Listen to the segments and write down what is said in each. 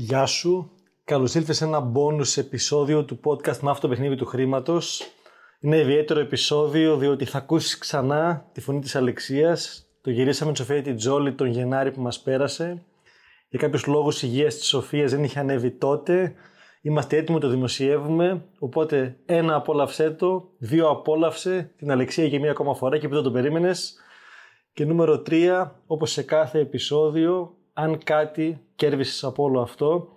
Γεια σου. Καλώς ήλθες σε ένα bonus επεισόδιο του podcast «Μαύρο το παιχνίδι του χρήματος». Είναι ιδιαίτερο επεισόδιο διότι θα ακούσεις ξανά τη φωνή της Αλεξίας. Το γυρίσαμε τη Σοφία τη Τζόλη τον Γενάρη που μας πέρασε. Για κάποιους λόγους υγείας της Σοφίας δεν είχε ανέβει τότε. Είμαστε έτοιμοι, το δημοσιεύουμε. Οπότε ένα απόλαυσέ το, δύο απόλαυσε την Αλεξία για μία ακόμα φορά και που δεν το περίμενες. Και νούμερο τρία, όπως σε κάθε επεισόδιο, αν κάτι κέρδισες από όλο αυτό,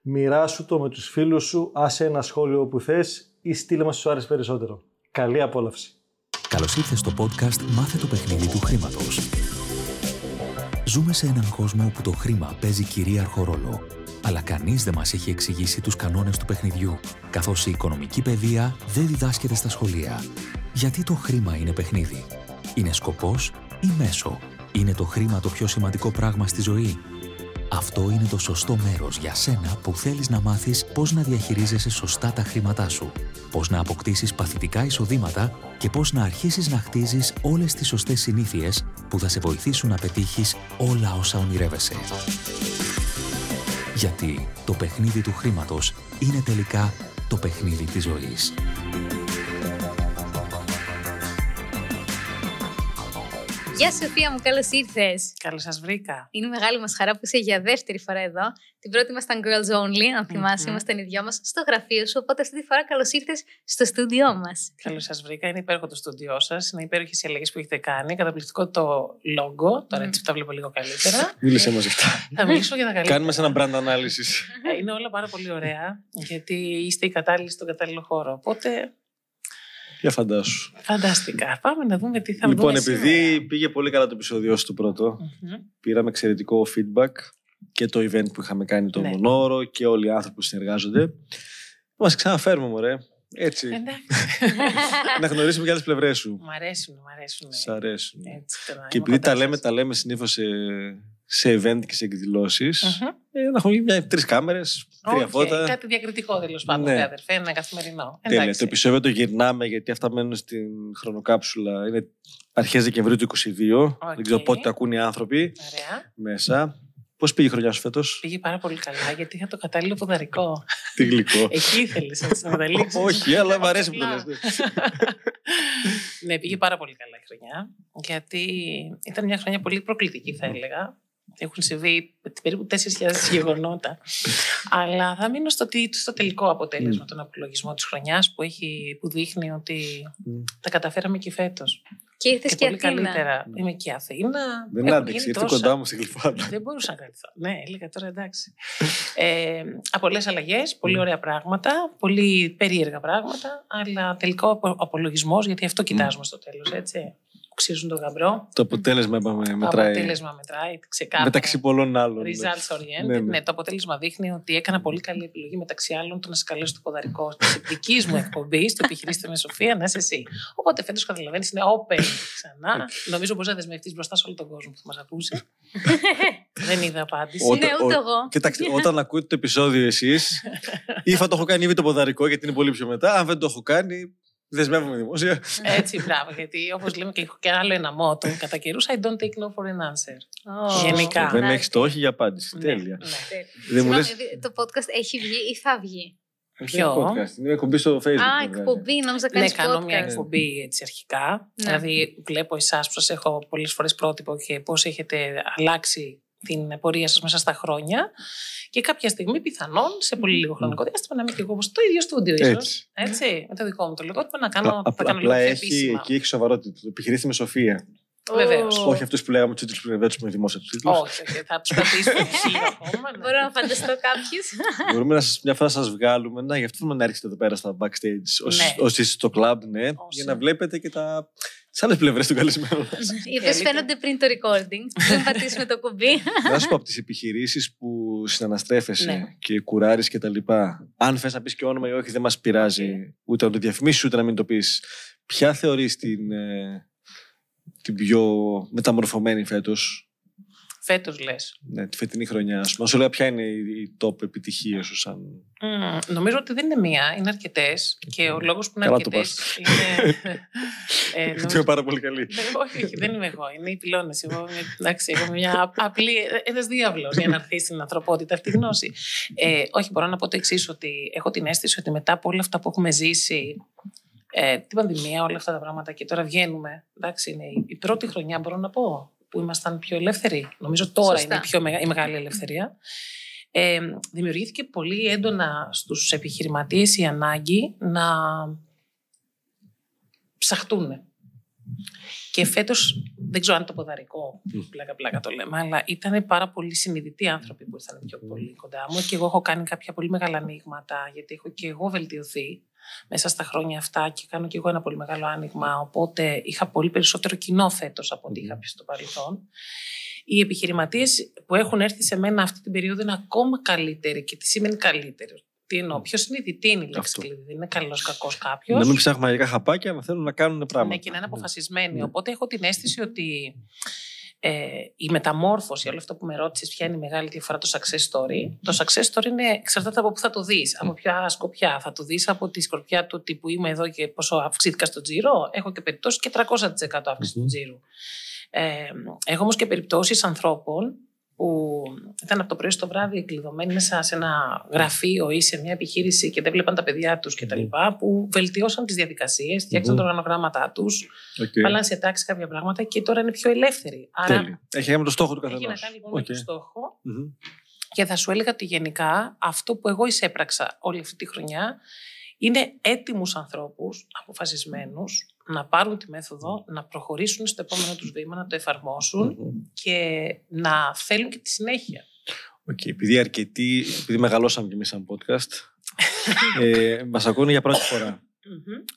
μοιράσου το με τους φίλους σου, άσε ένα σχόλιο που θες ή στείλε μας σου άρεσε περισσότερο. Καλή απόλαυση. Καλώς ήρθες στο podcast «Μάθε το παιχνίδι του χρήματος». Ζούμε σε έναν κόσμο όπου το χρήμα παίζει κυρίαρχο ρόλο. Αλλά κανείς δεν μας έχει εξηγήσει τους κανόνες του παιχνιδιού, καθώς η οικονομική παιδεία δεν διδάσκεται στα σχολεία. Γιατί το χρήμα είναι παιχνίδι; Είναι σκοπός ή μέσο; Είναι το χρήμα το πιο σημαντικό πράγμα στη ζωή. Αυτό είναι το σωστό μέρος για σένα που θέλεις να μάθεις πώς να διαχειρίζεσαι σωστά τα χρήματά σου, πώς να αποκτήσεις παθητικά εισοδήματα και πώς να αρχίσεις να χτίζεις όλες τις σωστές συνήθειες που θα σε βοηθήσουν να πετύχεις όλα όσα ονειρεύεσαι. Γιατί το παιχνίδι του χρήματος είναι τελικά το παιχνίδι της ζωής. Γεια Σοφία μου, καλώς ήρθες. Καλώς σας βρήκα. Είναι μεγάλη μας χαρά που είσαι για δεύτερη φορά εδώ. Την πρώτη ήμασταν Girls Only, αν θυμάσαι, mm-hmm. ήμασταν οι δυο μας στο γραφείο σου. Οπότε αυτή τη φορά καλώς ήρθες στο στούντιό μας. Καλώς σας βρήκα. Είναι υπέροχο το στούντιό σας. Είναι υπέροχες οι αλλαγές που έχετε κάνει. Καταπληκτικό το logo. Τώρα έτσι που τα βλέπω λίγο καλύτερα. Μίλησε μα γι' αυτά. Θα μιλήσω για τα καλύτερα. Κάνουμε σε ένα brand analysis. Ε, είναι όλα πάρα πολύ ωραία. Γιατί είστε οι κατάλληλοι στον κατάλληλο χώρο. Οπότε για φαντάσου. Φανταστικά. Πάμε να δούμε τι θα λοιπόν, δούμε Λοιπόν, επειδή σήμερα. πήγε πολύ καλά το επεισόδιο στο πρώτο, Mm-hmm. πήραμε εξαιρετικό feedback και το event που είχαμε κάνει το Ναι. Μονόρο και όλοι οι άνθρωποι που συνεργάζονται. Θα μας ξαναφέρουμε, μωρέ. Έτσι. Εντάξει. να γνωρίσουμε και άλλες πλευρές σου. Μ' αρέσουν, μ' αρέσουν. Σ' αρέσουν. Έτσι, τώρα, Και είμαι επειδή τα κοντά λέμε, σας. τα λέμε συνήθως σε, σε event και σε εκδηλώσεις, Μμμ. ε, να έχουμε μια τρεις κάμερες, τρία Οκ, φώτα. Κάτι διακριτικό τέλος πάντων, Ναι. ναι. αδερφέ, ένα καθημερινό. Τέλεια. Εντάξει. Το επεισόδιο το γυρνάμε γιατί αυτά μένουν στην χρονοκάψουλα. Είναι αρχές Δεκεμβρίου του 2022. Δεν ξέρω Οκ. πότε το ακούν οι άνθρωποι Ωραία. μέσα. Πώς πήγε η χρονιά σου φέτος, Πήγε πάρα πολύ καλά γιατί είχα το κατάλληλο ποδαρικό. Τι γλυκό. Εκεί ήθελες έτσι να καταλήξει. Όχι, αλλά μου αρέσει που το λες. ναι, πήγε πάρα πολύ καλά η χρονιά. Γιατί ήταν μια χρονιά πολύ προκλητική, θα έλεγα. Έχουν συμβεί περίπου 4.000 γεγονότα. Αλλά θα μείνω στο, τι- στο τελικό αποτέλεσμα, τον απολογισμό της χρονιάς που, έχει, που δείχνει ότι Μμ. τα καταφέραμε και φέτος. Και ήρθες Και, και, πολύ Αθήνα. καλύτερα. Είμαι και Αθήνα. Δεν Έχουν άντεξε, γίνει ήρθε τόσα. κοντά μου στη γλυφάδα. Δεν μπορούσα να κρατηθώ. Ναι, έλεγα τώρα εντάξει. Ε, από πολλές αλλαγές, πολύ ωραία πράγματα, πολύ περίεργα πράγματα, αλλά τελικό απο- απολογισμός, γιατί αυτό κοιτάζουμε στο τέλος, έτσι. Που ξύζουν τον γαμπρό. Το αποτέλεσμα είπαμε, Το μετράει. αποτέλεσμα μετράει, ξεκάθαρα. Μεταξύ πολλών άλλων. Results oriented. Ναι, Ναι, ναι. το αποτέλεσμα δείχνει ότι έκανα πολύ καλή επιλογή μεταξύ άλλων το να σε καλέσω το ποδαρικό της δικής μου εκπομπής, στο επιχειρήστε με Σοφία, να είσαι εσύ. Οπότε φέτος καταλαβαίνεις, είναι open ξανά. Νομίζω μπορεί να δεσμευτείς μπροστά σε όλο τον κόσμο που θα μας ακούσει. Δεν είδα απάντηση. Όταν- Ναι, ούτε ο- εγώ. Κοιτάξτε, όταν ακούτε το επεισόδιο εσείς, ή θα το έχω κάνει ήδη το ποδαρικό γιατί είναι πολύ πιο μετά. Αν δεν το έχω κάνει, δεσμεύομαι δημόσια. Έτσι, μπράβο. Γιατί όπως λέμε και έχω και άλλο ένα μότο κατά καιρούς, I don't take no for an answer. Ω, Γενικά. Δεν να- έχεις το όχι για απάντηση. Ναι, Τέλεια. ναι. Δεν μου Συγγνώμη, λες... δι- το podcast έχει βγει ή θα βγει; Ποιο; Είναι podcast, είναι εκπομπή στο facebook. Α, το βγάζει. εκπομπή, νόμιζα Ναι, κάνεις κάνω μια podcast. εκπομπή έτσι αρχικά. Ναι. Δηλαδή, βλέπω εσάς που σα έχω πολλές φορές πρότυπο και πώς έχετε αλλάξει την πορεία σας μέσα στα χρόνια. Και κάποια στιγμή, πιθανόν, σε πολύ λίγο χρονικό διάστημα, να είμαι και εγώ όπως το ίδιο στούντιο, ίσως. Έτσι. Έτσι, με το δικό μου το λογότυπο, να κάνω, Α- θα κάνω λίγο Απλά πιο έχει, επίσημα. εκεί έχει σοβαρότητα. Το επιχειρήστε με Σοφία. Βεβαίως. Ω, Όχι αυτούς που λέγαμε τους τίτλους που δεν τους δημόσια τους τίτλους. Όχι, όχι, θα τους κρατήσουμε χίλια ακόμα. ναι. Μπορώ να φανταστώ κάποιους. Μπορούμε να σας, μια φορά σας βγάλουμε. Να, γι' αυτό θέλουμε να έρχεστε εδώ πέρα στα backstage. Όσοι, Ναι. όσοι είστε στο club, ναι. Όσοι. Για να βλέπετε και τα. Τι άλλες πλευρές του καλεσμένου μας. Οι οποίε φαίνονται πριν το recording. Πριν πατήσουμε το κουμπί. να σου πω από τις επιχειρήσεις που συναναστρέφεσαι Ναι. και κουράρεις και τα λοιπά. Αν θες να πεις και όνομα ή όχι, δεν μας πειράζει ούτε να το διαφημίσεις ούτε να μην το πεις. Ποια θεωρείς την, ε, την πιο μεταμορφωμένη φέτος; Φέτος λες. Ναι, τη φετινή χρονιά. Μα σου λέει ποια είναι η top επιτυχία σου σαν. Mm, νομίζω ότι δεν είναι μία, είναι αρκετές. Και ο λόγος που είναι αρκετές. είναι. ε, νομίζω... είμαι πάρα πολύ καλή. όχι, όχι, δεν είμαι εγώ. Είναι οι πυλώνες. Εγώ, εντάξει, έχω μια απλή. Ένας διάβλος για να έρθει στην ανθρωπότητα αυτή η γνώση. Ε, όχι, μπορώ να πω το εξής, ότι έχω την αίσθηση ότι μετά από όλα αυτά που έχουμε ζήσει ε, την πανδημία, όλα αυτά τα πράγματα και τώρα βγαίνουμε. Εντάξει, είναι η πρώτη χρονιά, μπορώ να πω, που ήμασταν πιο ελεύθεροι. Νομίζω τώρα Σωστά. είναι η πιο η μεγάλη ελευθερία. Ε, δημιουργήθηκε πολύ έντονα στους επιχειρηματίες η ανάγκη να ψαχτούν. Και φέτος, δεν ξέρω αν το ποδαρικό, πλάκα πλάκα το λέμε, αλλά ήταν πάρα πολύ συνειδητοί άνθρωποι που ήρθαν πιο πολύ κοντά μου και εγώ έχω κάνει κάποια πολύ μεγάλα ανοίγματα, γιατί έχω και εγώ βελτιωθεί μέσα στα χρόνια αυτά και κάνω και εγώ ένα πολύ μεγάλο άνοιγμα. Οπότε είχα πολύ περισσότερο κοινό φέτος από ό,τι είχα πει στο παρελθόν. Οι επιχειρηματίες που έχουν έρθει σε μένα αυτή την περίοδο είναι ακόμα καλύτεροι. Και τι σημαίνει καλύτερο. Τι εννοώ, πιο συνειδητή είναι η λέξη κλειδί. Δεν είναι καλός κακός κάποιος. Να μην ψάχνουν μαγικά χαπάκια, να θέλουν να κάνουν πράγματα. Ναι, και να είναι αποφασισμένοι. Ναι. Οπότε έχω την αίσθηση ότι ε, η μεταμόρφωση, όλο αυτό που με ρώτησες, ποια είναι η μεγάλη διαφορά το success story. Το success story είναι εξαρτάται από πού θα το δεις, από ποια σκοπιά. Θα το δεις από τη σκοπιά του τύπου είμαι εδώ και πόσο αυξήθηκα στο τζίρο. Έχω και περιπτώσεις και 300% αύξηση του τζίρου. Ε, έχω όμως και περιπτώσεις ανθρώπων που ήταν από το πρωί στο βράδυ εκκλειδωμένοι μέσα σε ένα γραφείο ή σε μια επιχείρηση και δεν βλέπαν τα παιδιά τους κτλ. Mm. που βελτιώσαν τις διαδικασίες, φτιάξαν mm. τα οργανογράμματά τους, okay. βάλαν σε τάξη κάποια πράγματα και τώρα είναι πιο ελεύθεροι. Άρα, έχει κάνει το στόχο του καθενό. Έχει να κάνει λοιπόν okay. με το στόχο. Mm-hmm. Και θα σου έλεγα ότι γενικά αυτό που εγώ εισέπραξα όλη αυτή τη χρονιά είναι έτοιμους ανθρώπους, αποφασισμένους, να πάρουν τη μέθοδο, να προχωρήσουν στο επόμενο τους βήμα, να το εφαρμοσουν και να θέλουν και τη συνέχεια. Okay, επειδή αρκετοί, επειδή μεγαλώσαμε κι εμείς σαν podcast, ε, μας ακούνε για πρώτη φορά.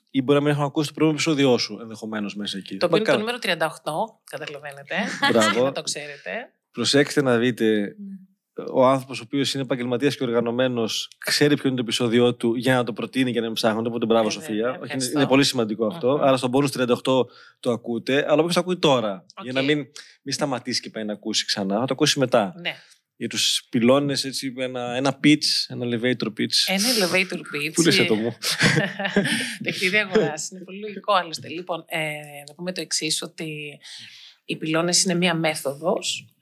Ή μπορεί να μην έχουν ακούσει το πρώτο επεισόδιό σου ενδεχομένως μέσα εκεί. Το οποίο είναι το νούμερο 38, καταλαβαίνετε. Μπράβο. να το ξέρετε. Προσέξτε να δείτε ναι ο άνθρωπος ο οποίος είναι επαγγελματίας και οργανωμένος ξέρει ποιο είναι το επεισόδιό του για να το προτείνει και να μην ψάχνονται. Οπότε μπράβο, Σοφία. είναι, είναι πολύ σημαντικό αυτό. Άρα στον πόνου 38 το ακούτε, αλλά όποιος ακούει τώρα. Για να μην, μην σταματήσει και πάει να ακούσει ξανά, θα το ακούσει μετά. Ναι. Για τους πυλώνες, έτσι, ένα, ένα pitch, ένα elevator pitch. Ένα elevator pitch. Πού λες το μου; Παιχνίδι αγοράς. είναι πολύ λογικό άλλωστε. Λοιπόν, ε, να πούμε το εξής, ότι οι πυλώνες είναι μία μέθοδος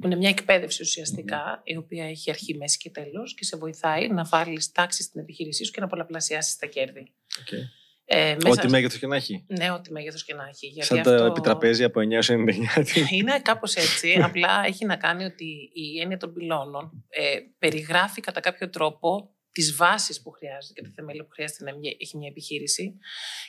που είναι μια εκπαίδευση ουσιαστικά, η οποία έχει αρχή, μέση και τέλος και σε βοηθάει να βάλεις τάξη στην επιχείρησή σου και να πολλαπλασιάσεις τα κέρδη. Okay. Ε, μέσα... Ό,τι μέγεθος και να έχει. Ναι, ό,τι μέγεθος και να έχει. Γιατί Σαν αυτό... τα επιτραπέζια από 9 99. είναι κάπως έτσι. απλά έχει να κάνει ότι η έννοια των πυλώνων ε, περιγράφει κατά κάποιο τρόπο τις βάσεις που χρειάζεται και τα θεμέλια που χρειάζεται να έχει μια επιχείρηση.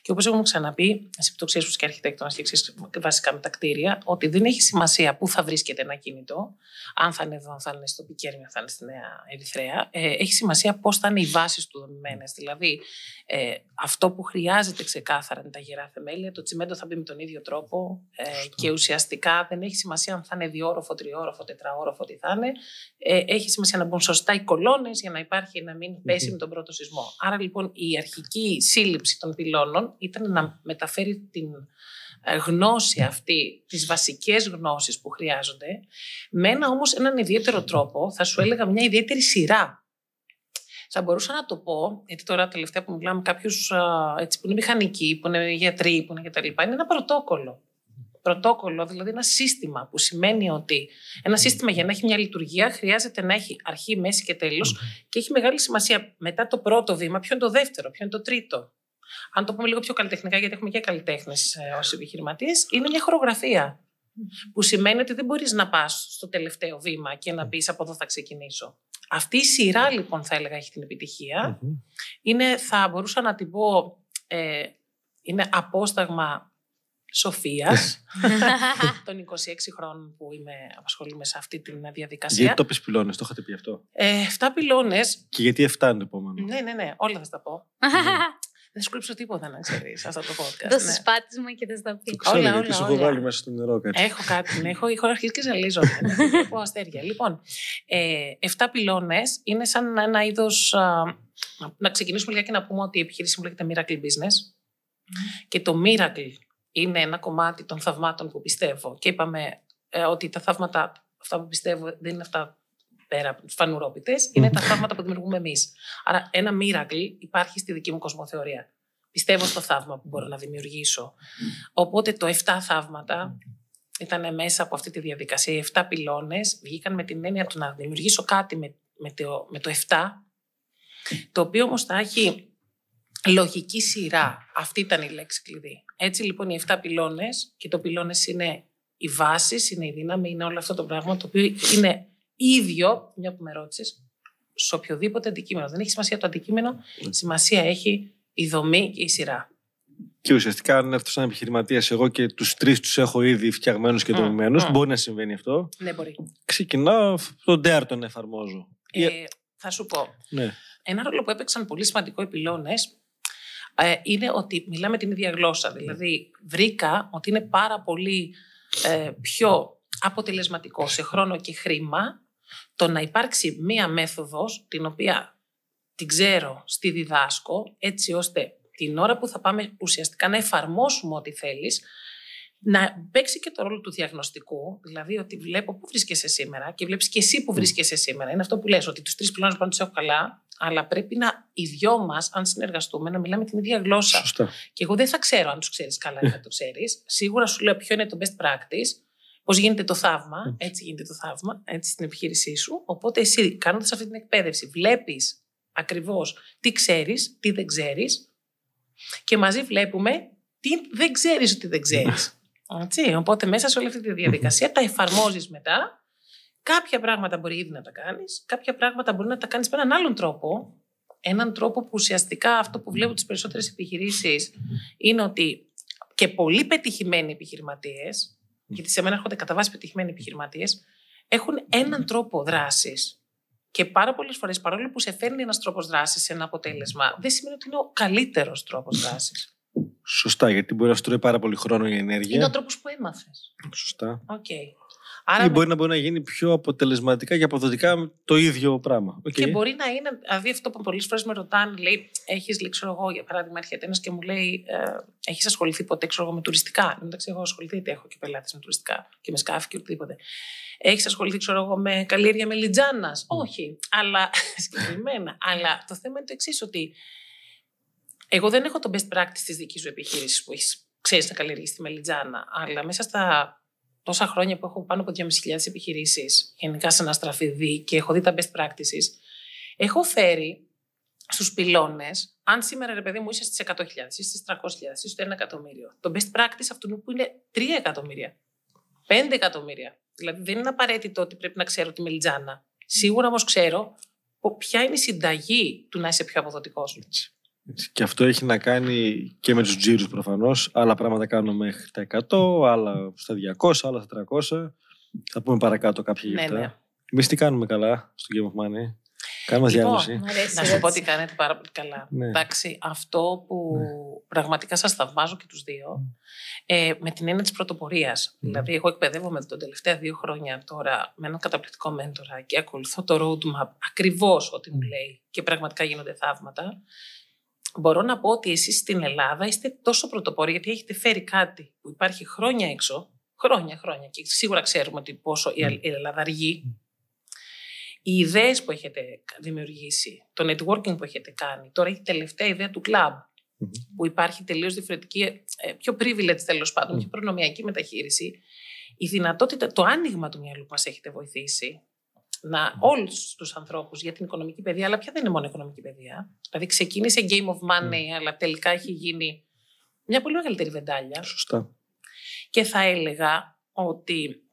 Και όπως έχουμε ξαναπεί, εσύ που το ξέρει και αρχιτέκτονα και ξέρει βασικά με τα κτίρια, ότι δεν έχει σημασία πού θα βρίσκεται ένα κινητό, αν θα είναι εδώ, αν θα είναι στο Πικέρμιο, αν θα είναι στη Νέα Ερυθρέα. Ε, έχει σημασία πώς θα είναι οι βάσεις του δομημένες. Δηλαδή, ε, αυτό που χρειάζεται ξεκάθαρα είναι τα γερά θεμέλια. Το τσιμέντο θα μπει με τον ίδιο τρόπο ε, και ουσιαστικά δεν έχει σημασία αν θα είναι διόροφο, τριόροφο, τετραόροφο, τι θα είναι. Ε, έχει σημασία να μπουν σωστά οι κολόνες για να υπάρχει να μην πέσει με τον πρώτο σεισμό. Άρα λοιπόν η αρχική σύλληψη των πυλώνων ήταν να μεταφέρει την ε, γνώση αυτή, τις βασικές γνώσεις που χρειάζονται, με ένα όμως έναν ιδιαίτερο τρόπο, θα σου έλεγα μια ιδιαίτερη σειρά. Θα μπορούσα να το πω, γιατί τώρα τελευταία που μιλάμε κάποιου που είναι μηχανικοί, που είναι γιατροί, που είναι κτλ. Είναι ένα πρωτόκολλο πρωτόκολλο, δηλαδή ένα σύστημα που σημαίνει ότι ένα σύστημα για να έχει μια λειτουργία χρειάζεται να έχει αρχή, μέση και τέλος και έχει μεγάλη σημασία μετά το πρώτο βήμα, ποιο είναι το δεύτερο, ποιο είναι το τρίτο. Αν το πούμε λίγο πιο καλλιτεχνικά, γιατί έχουμε και καλλιτέχνες ε, ως επιχειρηματίες, είναι μια χορογραφία. Που σημαίνει ότι δεν μπορείς να πας στο τελευταίο βήμα και να πεις από εδώ θα ξεκινήσω. Αυτή η σειρά λοιπόν θα έλεγα έχει την επιτυχία. Είναι, θα μπορούσα να την πω, ε, είναι απόσταγμα Σοφίας, των 26 χρόνων που είμαι, απασχολούμαι σε αυτή τη διαδικασία. Γιατί το πεις πυλώνες, το είχατε πει αυτό; Ε, 7 πυλώνες. Και γιατί 7 είναι το επόμενο; Ναι, ναι, ναι, όλα θα τα πω. Δεν σου κρύψω τίποτα να ξέρεις αυτό το podcast. Δώσε ναι. σπάτισμα και δεν στα πει. Όλα, όλα, όλα. Σου έχω βάλει μέσα στο νερό κάτι. Έχω κάτι. Ναι, έχω, έχω αρχίσει και ζαλίζω. Έχω αστέρια. Λοιπόν, ε, 7 πυλώνες είναι σαν ένα είδος. Να ξεκινήσουμε λίγα και να πούμε ότι η επιχείρηση μου λέγεται Miracle Business. Και το Miracle είναι ένα κομμάτι των θαυμάτων που πιστεύω. Και είπαμε ε, ότι τα θαύματα, αυτά που πιστεύω, δεν είναι αυτά πέρα φανουρόπιτες, είναι τα θαύματα που δημιουργούμε εμείς. Άρα, ένα miracle υπάρχει στη δική μου κοσμοθεωρία. Πιστεύω στο θαύμα που μπορώ να δημιουργήσω. Οπότε το 7 θαύματα ήταν μέσα από αυτή τη διαδικασία. Οι 7 πυλώνες βγήκαν με την έννοια του να δημιουργήσω κάτι με, με, το, με το 7, το οποίο όμως θα έχει λογική σειρά. Αυτή ήταν η λέξη κλειδί. Έτσι λοιπόν οι 7 πυλώνες, και το πυλώνες είναι οι βάσει, είναι η δύναμη, είναι όλο αυτό το πράγμα, το οποίο είναι ίδιο, μια που με ρώτησες, σε οποιοδήποτε αντικείμενο. Δεν έχει σημασία το αντικείμενο, σημασία έχει η δομή και η σειρά. Και ουσιαστικά, αν έρθω σαν επιχειρηματίας, εγώ και τους τρεις τους έχω ήδη φτιαγμένους και δομημένους, mm. μπορεί να συμβαίνει αυτό. Ναι, μπορεί. Ξεκινάω, τον DEAR τον εφαρμόζω. Ε, θα σου πω. Ναι. Ένα ρόλο που έπαιξαν πολύ σημαντικό οι πυλώνες ε, είναι ότι μιλάμε την ίδια γλώσσα. Δηλαδή, βρήκα ότι είναι πάρα πολύ ε, πιο αποτελεσματικό σε χρόνο και χρήμα το να υπάρξει μία μέθοδος την οποία την ξέρω, στη διδάσκω, έτσι ώστε την ώρα που θα πάμε ουσιαστικά να εφαρμόσουμε ό,τι θέλεις, να παίξει και το ρόλο του διαγνωστικού, δηλαδή ότι βλέπω πού βρίσκεσαι σήμερα και βλέπεις και εσύ που βρίσκεσαι σήμερα. Είναι αυτό που λες, ότι τους τρεις πυλώνες πάνω τους έχω καλά, αλλά πρέπει να οι δυο μας, αν συνεργαστούμε, να μιλάμε την ίδια γλώσσα. Σωστά. Και εγώ δεν θα ξέρω αν τους ξέρεις καλά ή δεν το ξέρεις. Σίγουρα σου λέω ποιο είναι το best practice, πώς γίνεται το θαύμα. Έτσι γίνεται το θαύμα, έτσι στην επιχείρησή σου. Οπότε εσύ, κάνοντας αυτή την εκπαίδευση, βλέπεις ακριβώς τι ξέρεις, τι δεν ξέρεις, και μαζί βλέπουμε τι δεν ξέρεις ότι δεν ξέρεις. Οπότε μέσα σε όλη αυτή τη διαδικασία τα εφαρμόζεις μετά Κάποια πράγματα μπορεί ήδη να τα κάνεις, κάποια πράγματα μπορεί να τα κάνεις με έναν άλλον τρόπο. Έναν τρόπο που ουσιαστικά αυτό που βλέπω τις περισσότερες επιχειρήσεις είναι ότι και πολύ πετυχημένοι επιχειρηματίες, γιατί σε μένα έρχονται κατά βάση πετυχημένοι επιχειρηματίες, έχουν έναν τρόπο δράσης. Και πάρα πολλές φορές, παρόλο που σε φέρνει ένας τρόπος δράσης σε ένα αποτέλεσμα, δεν σημαίνει ότι είναι ο καλύτερος τρόπος δράσης. Σωστά, γιατί μπορεί να σου τρώει πάρα πολύ χρόνο η ενέργεια. Είναι ο τρόπος που έμαθες. Σωστά. Okay. Άρα ή μπορεί να μπορεί να γίνει πιο αποτελεσματικά και αποδοτικά το ίδιο πράγμα. Okay. Και μπορεί να είναι, δηλαδή αυτό που πολλές φορές με ρωτάνε, λέει, έχεις λέει, ξέρω εγώ, για παράδειγμα, έρχεται ένας και μου λέει, ε, έχεις ασχοληθεί ποτέ, ξέρω εγώ, με τουριστικά; Εντάξει, εγώ ασχοληθεί, είτε έχω και πελάτες με τουριστικά και με σκάφη και οτιδήποτε. Έχεις ασχοληθεί, ξέρω εγώ, με καλλιέργεια με λιτζάνα. Mm. Όχι, αλλά συγκεκριμένα. αλλά το θέμα είναι το εξής, ότι εγώ δεν έχω το best practice της δικής σου επιχείρησης που έχεις ξέρεις να καλλιεργήσει τη μελιτζάνα, αλλά μέσα στα τόσα χρόνια που έχω πάνω από 2.500 επιχειρήσεις, γενικά σε ένα στραφιδί και έχω δει τα best practices, έχω φέρει στους πυλώνες, αν σήμερα ρε παιδί μου είσαι στις 100.000, είσαι στις 300.000, είσαι στο 1 εκατομμύριο, το best practice αυτού που είναι 3 εκατομμύρια, 5 εκατομμύρια. Δηλαδή δεν είναι απαραίτητο ότι πρέπει να ξέρω τη μελιτζάνα. Σίγουρα όμως ξέρω ποια είναι η συνταγή του να είσαι πιο αποδοτικός. Και αυτό έχει να κάνει και με τους τζίρους προφανώς. Άλλα πράγματα κάνουμε μέχρι τα 100, άλλα στα 200, άλλα στα 300. Θα πούμε παρακάτω κάποια γι' αυτά. Ναι, ναι. Εμείς τι κάνουμε καλά στο Game of Money; Κάνουμε λοιπόν, διάγνωση. Να σου πω ότι κάνετε πάρα πολύ καλά. Ναι. Εντάξει, αυτό που ναι. πραγματικά σας θαυμάζω και τους δύο, ε, με την έννοια της πρωτοπορίας. Ναι. Δηλαδή, εγώ εκπαιδεύομαι τον τελευταία δύο χρόνια τώρα με έναν καταπληκτικό μέντορα και ακολουθώ το roadmap ακριβώς ό,τι μου λέει και πραγματικά γίνονται θαύματα μπορώ να πω ότι εσείς στην Ελλάδα είστε τόσο πρωτοπόροι γιατί έχετε φέρει κάτι που υπάρχει χρόνια έξω, χρόνια, χρόνια και σίγουρα ξέρουμε ότι πόσο η Ελλάδα αργεί. Οι ιδέες που έχετε δημιουργήσει, το networking που έχετε κάνει, τώρα έχει τελευταία ιδέα του club, που υπάρχει τελείως διαφορετική, ε, πιο privilege τέλος πάντων, πιο προνομιακή μεταχείριση. Η δυνατότητα, το άνοιγμα του μυαλού που μας έχετε βοηθήσει, να, όλους τους ανθρώπους για την οικονομική παιδεία, αλλά πια δεν είναι μόνο οικονομική παιδεία. Δηλαδή ξεκίνησε game of money, αλλά τελικά έχει γίνει μια πολύ μεγαλύτερη βεντάλια. Σωστά. Και θα έλεγα ότι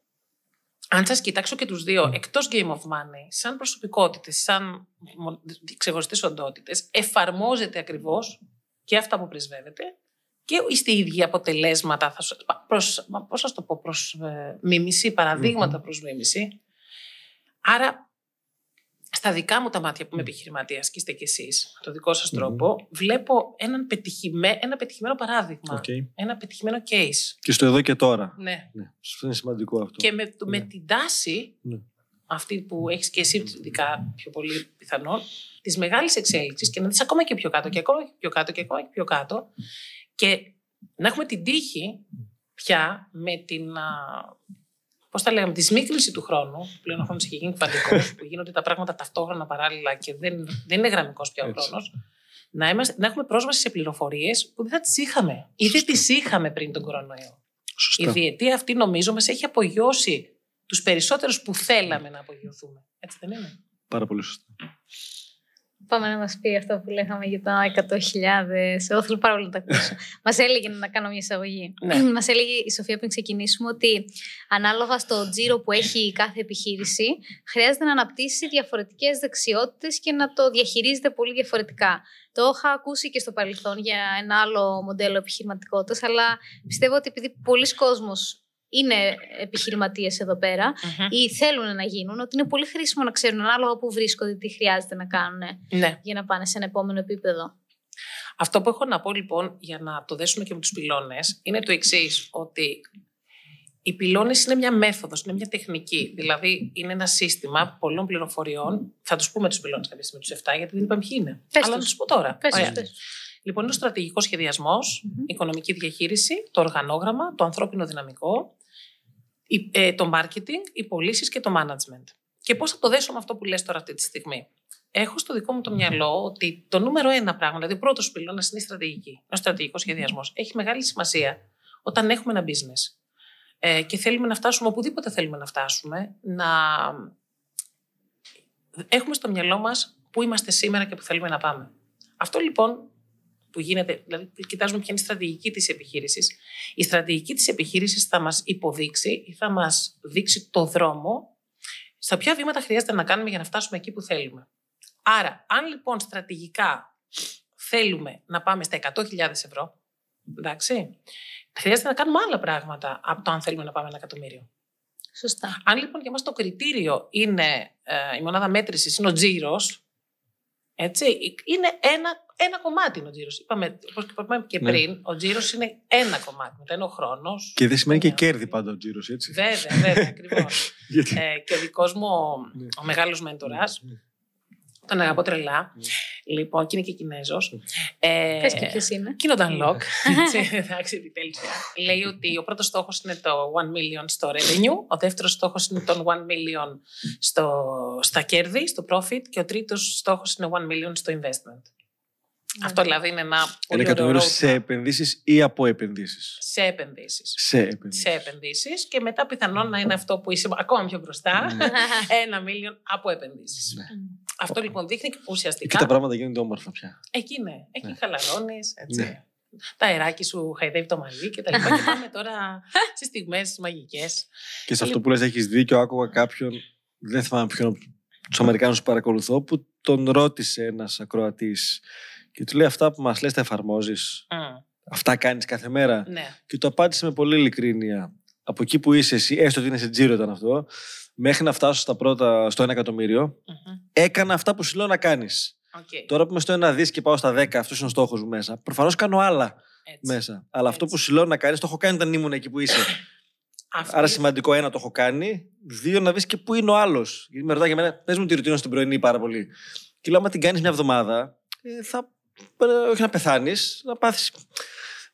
αν σας κοιτάξω και τους δύο, εκτός game of money, σαν προσωπικότητες, σαν ξεχωριστές οντότητες, εφαρμόζεται ακριβώς και αυτά που πρεσβεύετε και είστε οι ίδιοι αποτελέσματα, θα προς, πώς θα το πω, προς ε, μίμηση, παραδείγματα προς μίμηση. Άρα, στα δικά μου τα μάτια που είμαι επιχειρηματίας και είστε κι εσείς, το δικό σας τρόπο, βλέπω έναν πετυχημέ, ένα πετυχημένο παράδειγμα. Ένα πετυχημένο case. Και στο εδώ και τώρα. Ναι. ναι. Είναι σημαντικό αυτό. Και με, με ναι. την τάση, ναι. αυτή που έχεις και εσύ, ειδικά πιο πολύ πιθανό, της μεγάλης εξέλιξης και να δεις ακόμα και πιο κάτω και ακόμα και πιο κάτω και ακόμα και πιο κάτω. Και να έχουμε την τύχη πια με την Πώς τα λέγαμε, τη σμίκρινση του χρόνου. Πλέον ο χρόνος έχει γίνει κβαντικό, που γίνονται τα πράγματα ταυτόχρονα παράλληλα και δεν, δεν είναι γραμμικός πια ο Έτσι. χρόνος. Να, είμαστε, να έχουμε πρόσβαση σε πληροφορίες που δεν θα τις είχαμε ή δεν τις είχαμε πριν τον κορονοϊό. Η Σωστά. διετία αυτή νομίζω μας έχει απογειώσει τους περισσότερους που θέλαμε να απογειωθούμε. Έτσι δεν είναι; Πάρα πολύ σωστά. Πάμε να μας πει αυτό που λέγαμε για τα 100.000. Εγώ θέλω πάρα πολύ να τα ακούσω. μας έλεγε να κάνω μια εισαγωγή. Ναι. μας έλεγε η Σοφία πριν ξεκινήσουμε ότι ανάλογα στο τζίρο που έχει κάθε επιχείρηση, χρειάζεται να αναπτύσσει διαφορετικές δεξιότητες και να το διαχειρίζεται πολύ διαφορετικά. Το είχα ακούσει και στο παρελθόν για ένα άλλο μοντέλο επιχειρηματικότητας, αλλά πιστεύω ότι επειδή πολλοί κόσμος είναι επιχειρηματίες εδώ πέρα, ή θέλουν να γίνουν, ότι είναι πολύ χρήσιμο να ξέρουν ανάλογα που βρίσκονται, τι χρειάζεται να κάνουν Ναι. για να πάνε σε ένα επόμενο επίπεδο. Αυτό που έχω να πω λοιπόν για να το δέσουμε και με τους πυλώνες είναι το εξής ότι οι πυλώνες είναι μια μέθοδος, είναι μια τεχνική. Δηλαδή είναι ένα σύστημα πολλών πληροφοριών. Θα τους πούμε τους πυλώνες κάποια στιγμή τους 7 γιατί δεν είπαμε ποιοι είναι. Πες Αλλά τους. να τους πω τώρα. Πες, Ωραία. πες. Λοιπόν, είναι ο στρατηγικός σχεδιασμός, η οικονομική διαχείριση, το οργανόγραμμα, το ανθρώπινο δυναμικό, η- ε, το marketing, οι πωλήσεις και το management. Και πώς θα το δέσω με αυτό που λες τώρα αυτή τη στιγμή. Έχω στο δικό μου το μυαλό ότι το νούμερο ένα πράγμα, δηλαδή ο πρώτος πυλώνας είναι η στρατηγική. Ο στρατηγικός σχεδιασμός. Έχει μεγάλη σημασία όταν έχουμε ένα business ε, και θέλουμε να φτάσουμε οπουδήποτε θέλουμε να φτάσουμε, να έχουμε στο μυαλό μας πού είμαστε σήμερα και πού θέλουμε να πάμε. Αυτό λοιπόν που γίνεται, δηλαδή κοιτάζουμε ποια είναι η στρατηγική της επιχείρησης. Η στρατηγική της επιχείρησης θα μας υποδείξει ή θα μας δείξει το δρόμο στα ποια βήματα χρειάζεται να κάνουμε για να φτάσουμε εκεί που θέλουμε. Άρα, αν λοιπόν στρατηγικά θέλουμε να πάμε στα 100.000 ευρώ, εντάξει, χρειάζεται να κάνουμε άλλα πράγματα από το αν θέλουμε να πάμε ένα εκατομμύριο. Σωστά. Αν λοιπόν για μας το κριτήριο είναι ε, η μονάδα μέτρησης, είναι ο τζίρος, έτσι, είναι ένα, ένα κομμάτι είναι ο τζίρος. Είπαμε, όπως και είπαμε και Ναι. πριν, ο τζίρος είναι ένα κομμάτι, μετά είναι ο χρόνος. Και δεν σημαίνει και Ναι. κέρδη πάντα ο τζίρος, έτσι. Βέβαια, βέβαια, ακριβώς. Γιατί. ε, και ο δικός μου, ο- Ναι. ο μεγάλος μέντορας, Ναι. Τον αγαπώ τρελά, Ναι. λοιπόν, και είναι και Κινέζος. Ε, Πες και ποιος είναι. Εκείνο το unlock. έτσι, Εντάξει, επιτέλους. Λέει ότι ο πρώτος στόχος είναι το 1 million στο revenue, ο δεύτερος στόχος είναι το 1 million στο, στα κέρδη, στο profit και ο τρίτος στόχος είναι 1 million στο investment. Αυτό δηλαδή είναι ένα Ένα πολύ ωραίο εκατομμύριο roadmap σε επενδύσεις ή από επενδύσεις; σε επενδύσεις. Σε επενδύσεις. Σε επενδύσεις και μετά πιθανόν να είναι αυτό που είσαι ακόμα πιο μπροστά, Ναι. ένα million από επενδύσεις. Ναι. Αυτό λοιπόν δείχνει Εκεί ουσιαστικά. τα πράγματα γίνονται όμορφα πια. Εκεί είναι. Εκεί Ναι. χαλαρώνεις, έτσι. Ναι. Τα αεράκι σου χαϊδεύει το μαλλί και τα λοιπά. και πάμε τώρα στις στιγμές μαγικές. Και σε αυτό που λες έχεις δίκιο, άκουγα κάποιον, δεν θυμάμαι ποιον από τους Αμερικάνους που παρακολουθώ, που τον ρώτησε ένας ακροατής και του λέει αυτά που μας λες τα εφαρμόζεις, αυτά κάνεις κάθε μέρα. Ναι. Και το απάντησε με πολύ ειλικρίνεια. Από εκεί που είσαι εσύ, έστω ότι είναι σε τζίρο ήταν αυτό, μέχρι να φτάσω στα πρώτα, στο 1 εκατομμύριο, Μμμ. έκανα αυτά που σου λέω να κάνεις. Οκ. Τώρα που είμαι στο 1 δις και πάω στα 10, αυτός είναι ο στόχος μου μέσα. Προφανώς κάνω άλλα Έτσι. μέσα. Αλλά αυτό Έτσι. που σου λέω να κάνεις, το έχω κάνει όταν ήμουν εκεί που είσαι. Αυτή- Άρα σημαντικό ένα το έχω κάνει. Δύο να δεις και πού είναι ο άλλος. Γιατί με ρωτάει για μένα, πες μου τη ρουτίνα στην πρωινή πάρα πολύ. Και λέω, άμα την κάνεις μια εβδομάδα, ε, θα. ε, όχι να πεθάνεις, να πάθεις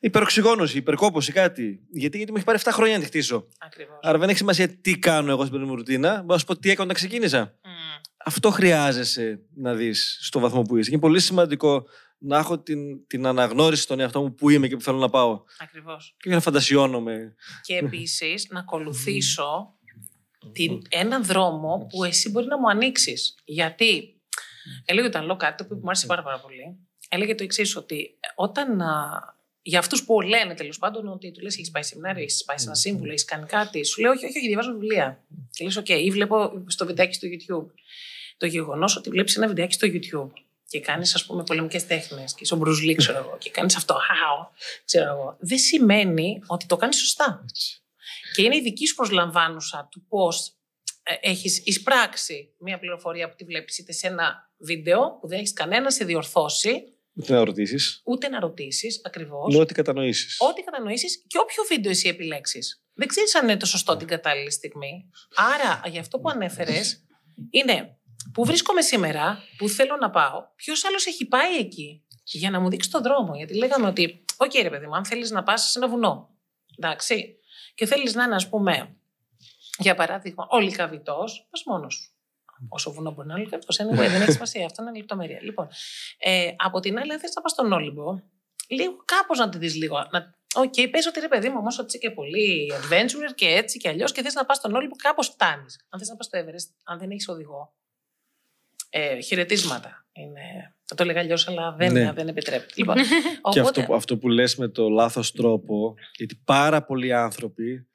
υπεροξυγόνωση, υπερκόπωση, κάτι. Γιατί, γιατί μου έχει πάρει 7 χρόνια να τη χτίσω. Ακριβώς. Άρα δεν έχει σημασία τι κάνω εγώ στην πρωινή μου ρουτίνα. Μπορώ να σου πω τι έκανα όταν ξεκίνησα. Μμ. Αυτό χρειάζεσαι να δεις στο βαθμό που είσαι. Και είναι πολύ σημαντικό να έχω την, την αναγνώριση στον εαυτό μου που είμαι και που θέλω να πάω. Ακριβώς. Και όχι να φαντασιώνομαι. Και επίσης να ακολουθήσω την, έναν δρόμο που εσύ μπορεί να μου ανοίξεις. Γιατί έλεγε όταν λέω κάτι το οποίο μου άρεσε πάρα, πάρα πολύ. Έλεγε το εξής, ότι όταν. α, για αυτούς που λένε τέλος πάντων ότι του λες: Έχεις πάει σεμινάρια, έχεις πάει σε ένα σύμβουλο, έχεις κάνει κάτι. Σου λέω: Όχι, όχι, όχι διαβάζω βιβλία. Και λες: OK, ή βλέπω στο βιντεάκι στο YouTube. Το γεγονός ότι βλέπεις ένα βιντεάκι στο YouTube και κάνεις, ας πούμε, πολεμικές τέχνες και είσαι ο Bruce Lee, ξέρω εγώ, και κάνεις αυτό, χάω, ξέρω εγώ, δεν σημαίνει ότι το κάνεις σωστά. Και είναι η δική σου προσλαμβάνουσα του πώς έχεις εισπράξει μια πληροφορία που τη βλέπεις είτε σε ένα βίντεο που δεν έχεις κανένα να σε διορθώσει, Ούτε να ρωτήσεις. ούτε να ρωτήσεις ακριβώς. Με ό,τι κατανοήσεις. Ό,τι κατανοήσεις και όποιο βίντεο εσύ επιλέξεις. Δεν ξέρεις αν είναι το σωστό την κατάλληλη στιγμή. Άρα, για αυτό που ανέφερες, είναι που βρίσκομαι σήμερα, που θέλω να πάω, ποιος άλλος έχει πάει εκεί για να μου δείξει τον δρόμο. Γιατί λέγαμε ότι, οκ, ρε παιδί μου, αν θέλεις να πας σε ένα βουνό, εντάξει, και θέλεις να είναι, ας πούμε, Για παράδειγμα, ο Λυκαβηττό, πας μόνος σου. Όσο βουνό μπορεί να είναι Λυκαβηττό, anyway, δεν έχει σημασία. Αυτό είναι λεπτομέρεια. Λοιπόν, ε, από την άλλη, αν θε να πας στον Όλυμπο, λίγο κάπως να τη δεις λίγο. Να... OK, okay, πες ότι ρε παιδί μου, όμως ότι και πολύ adventurer και έτσι και αλλιώς και θες να πας στον Όλυμπο, κάπως φτάνεις. Αν θες να πας στο Everest, αν δεν έχεις οδηγό. Ε, χαιρετίσματα. Είναι... Θα το έλεγα αλλιώς, αλλά δεν, Ναι. δεν επιτρέπεται. Λοιπόν, Και οπότε, αυτό, που- αυτό που λες με το λάθος τρόπο, γιατί πάρα πολλοί άνθρωποι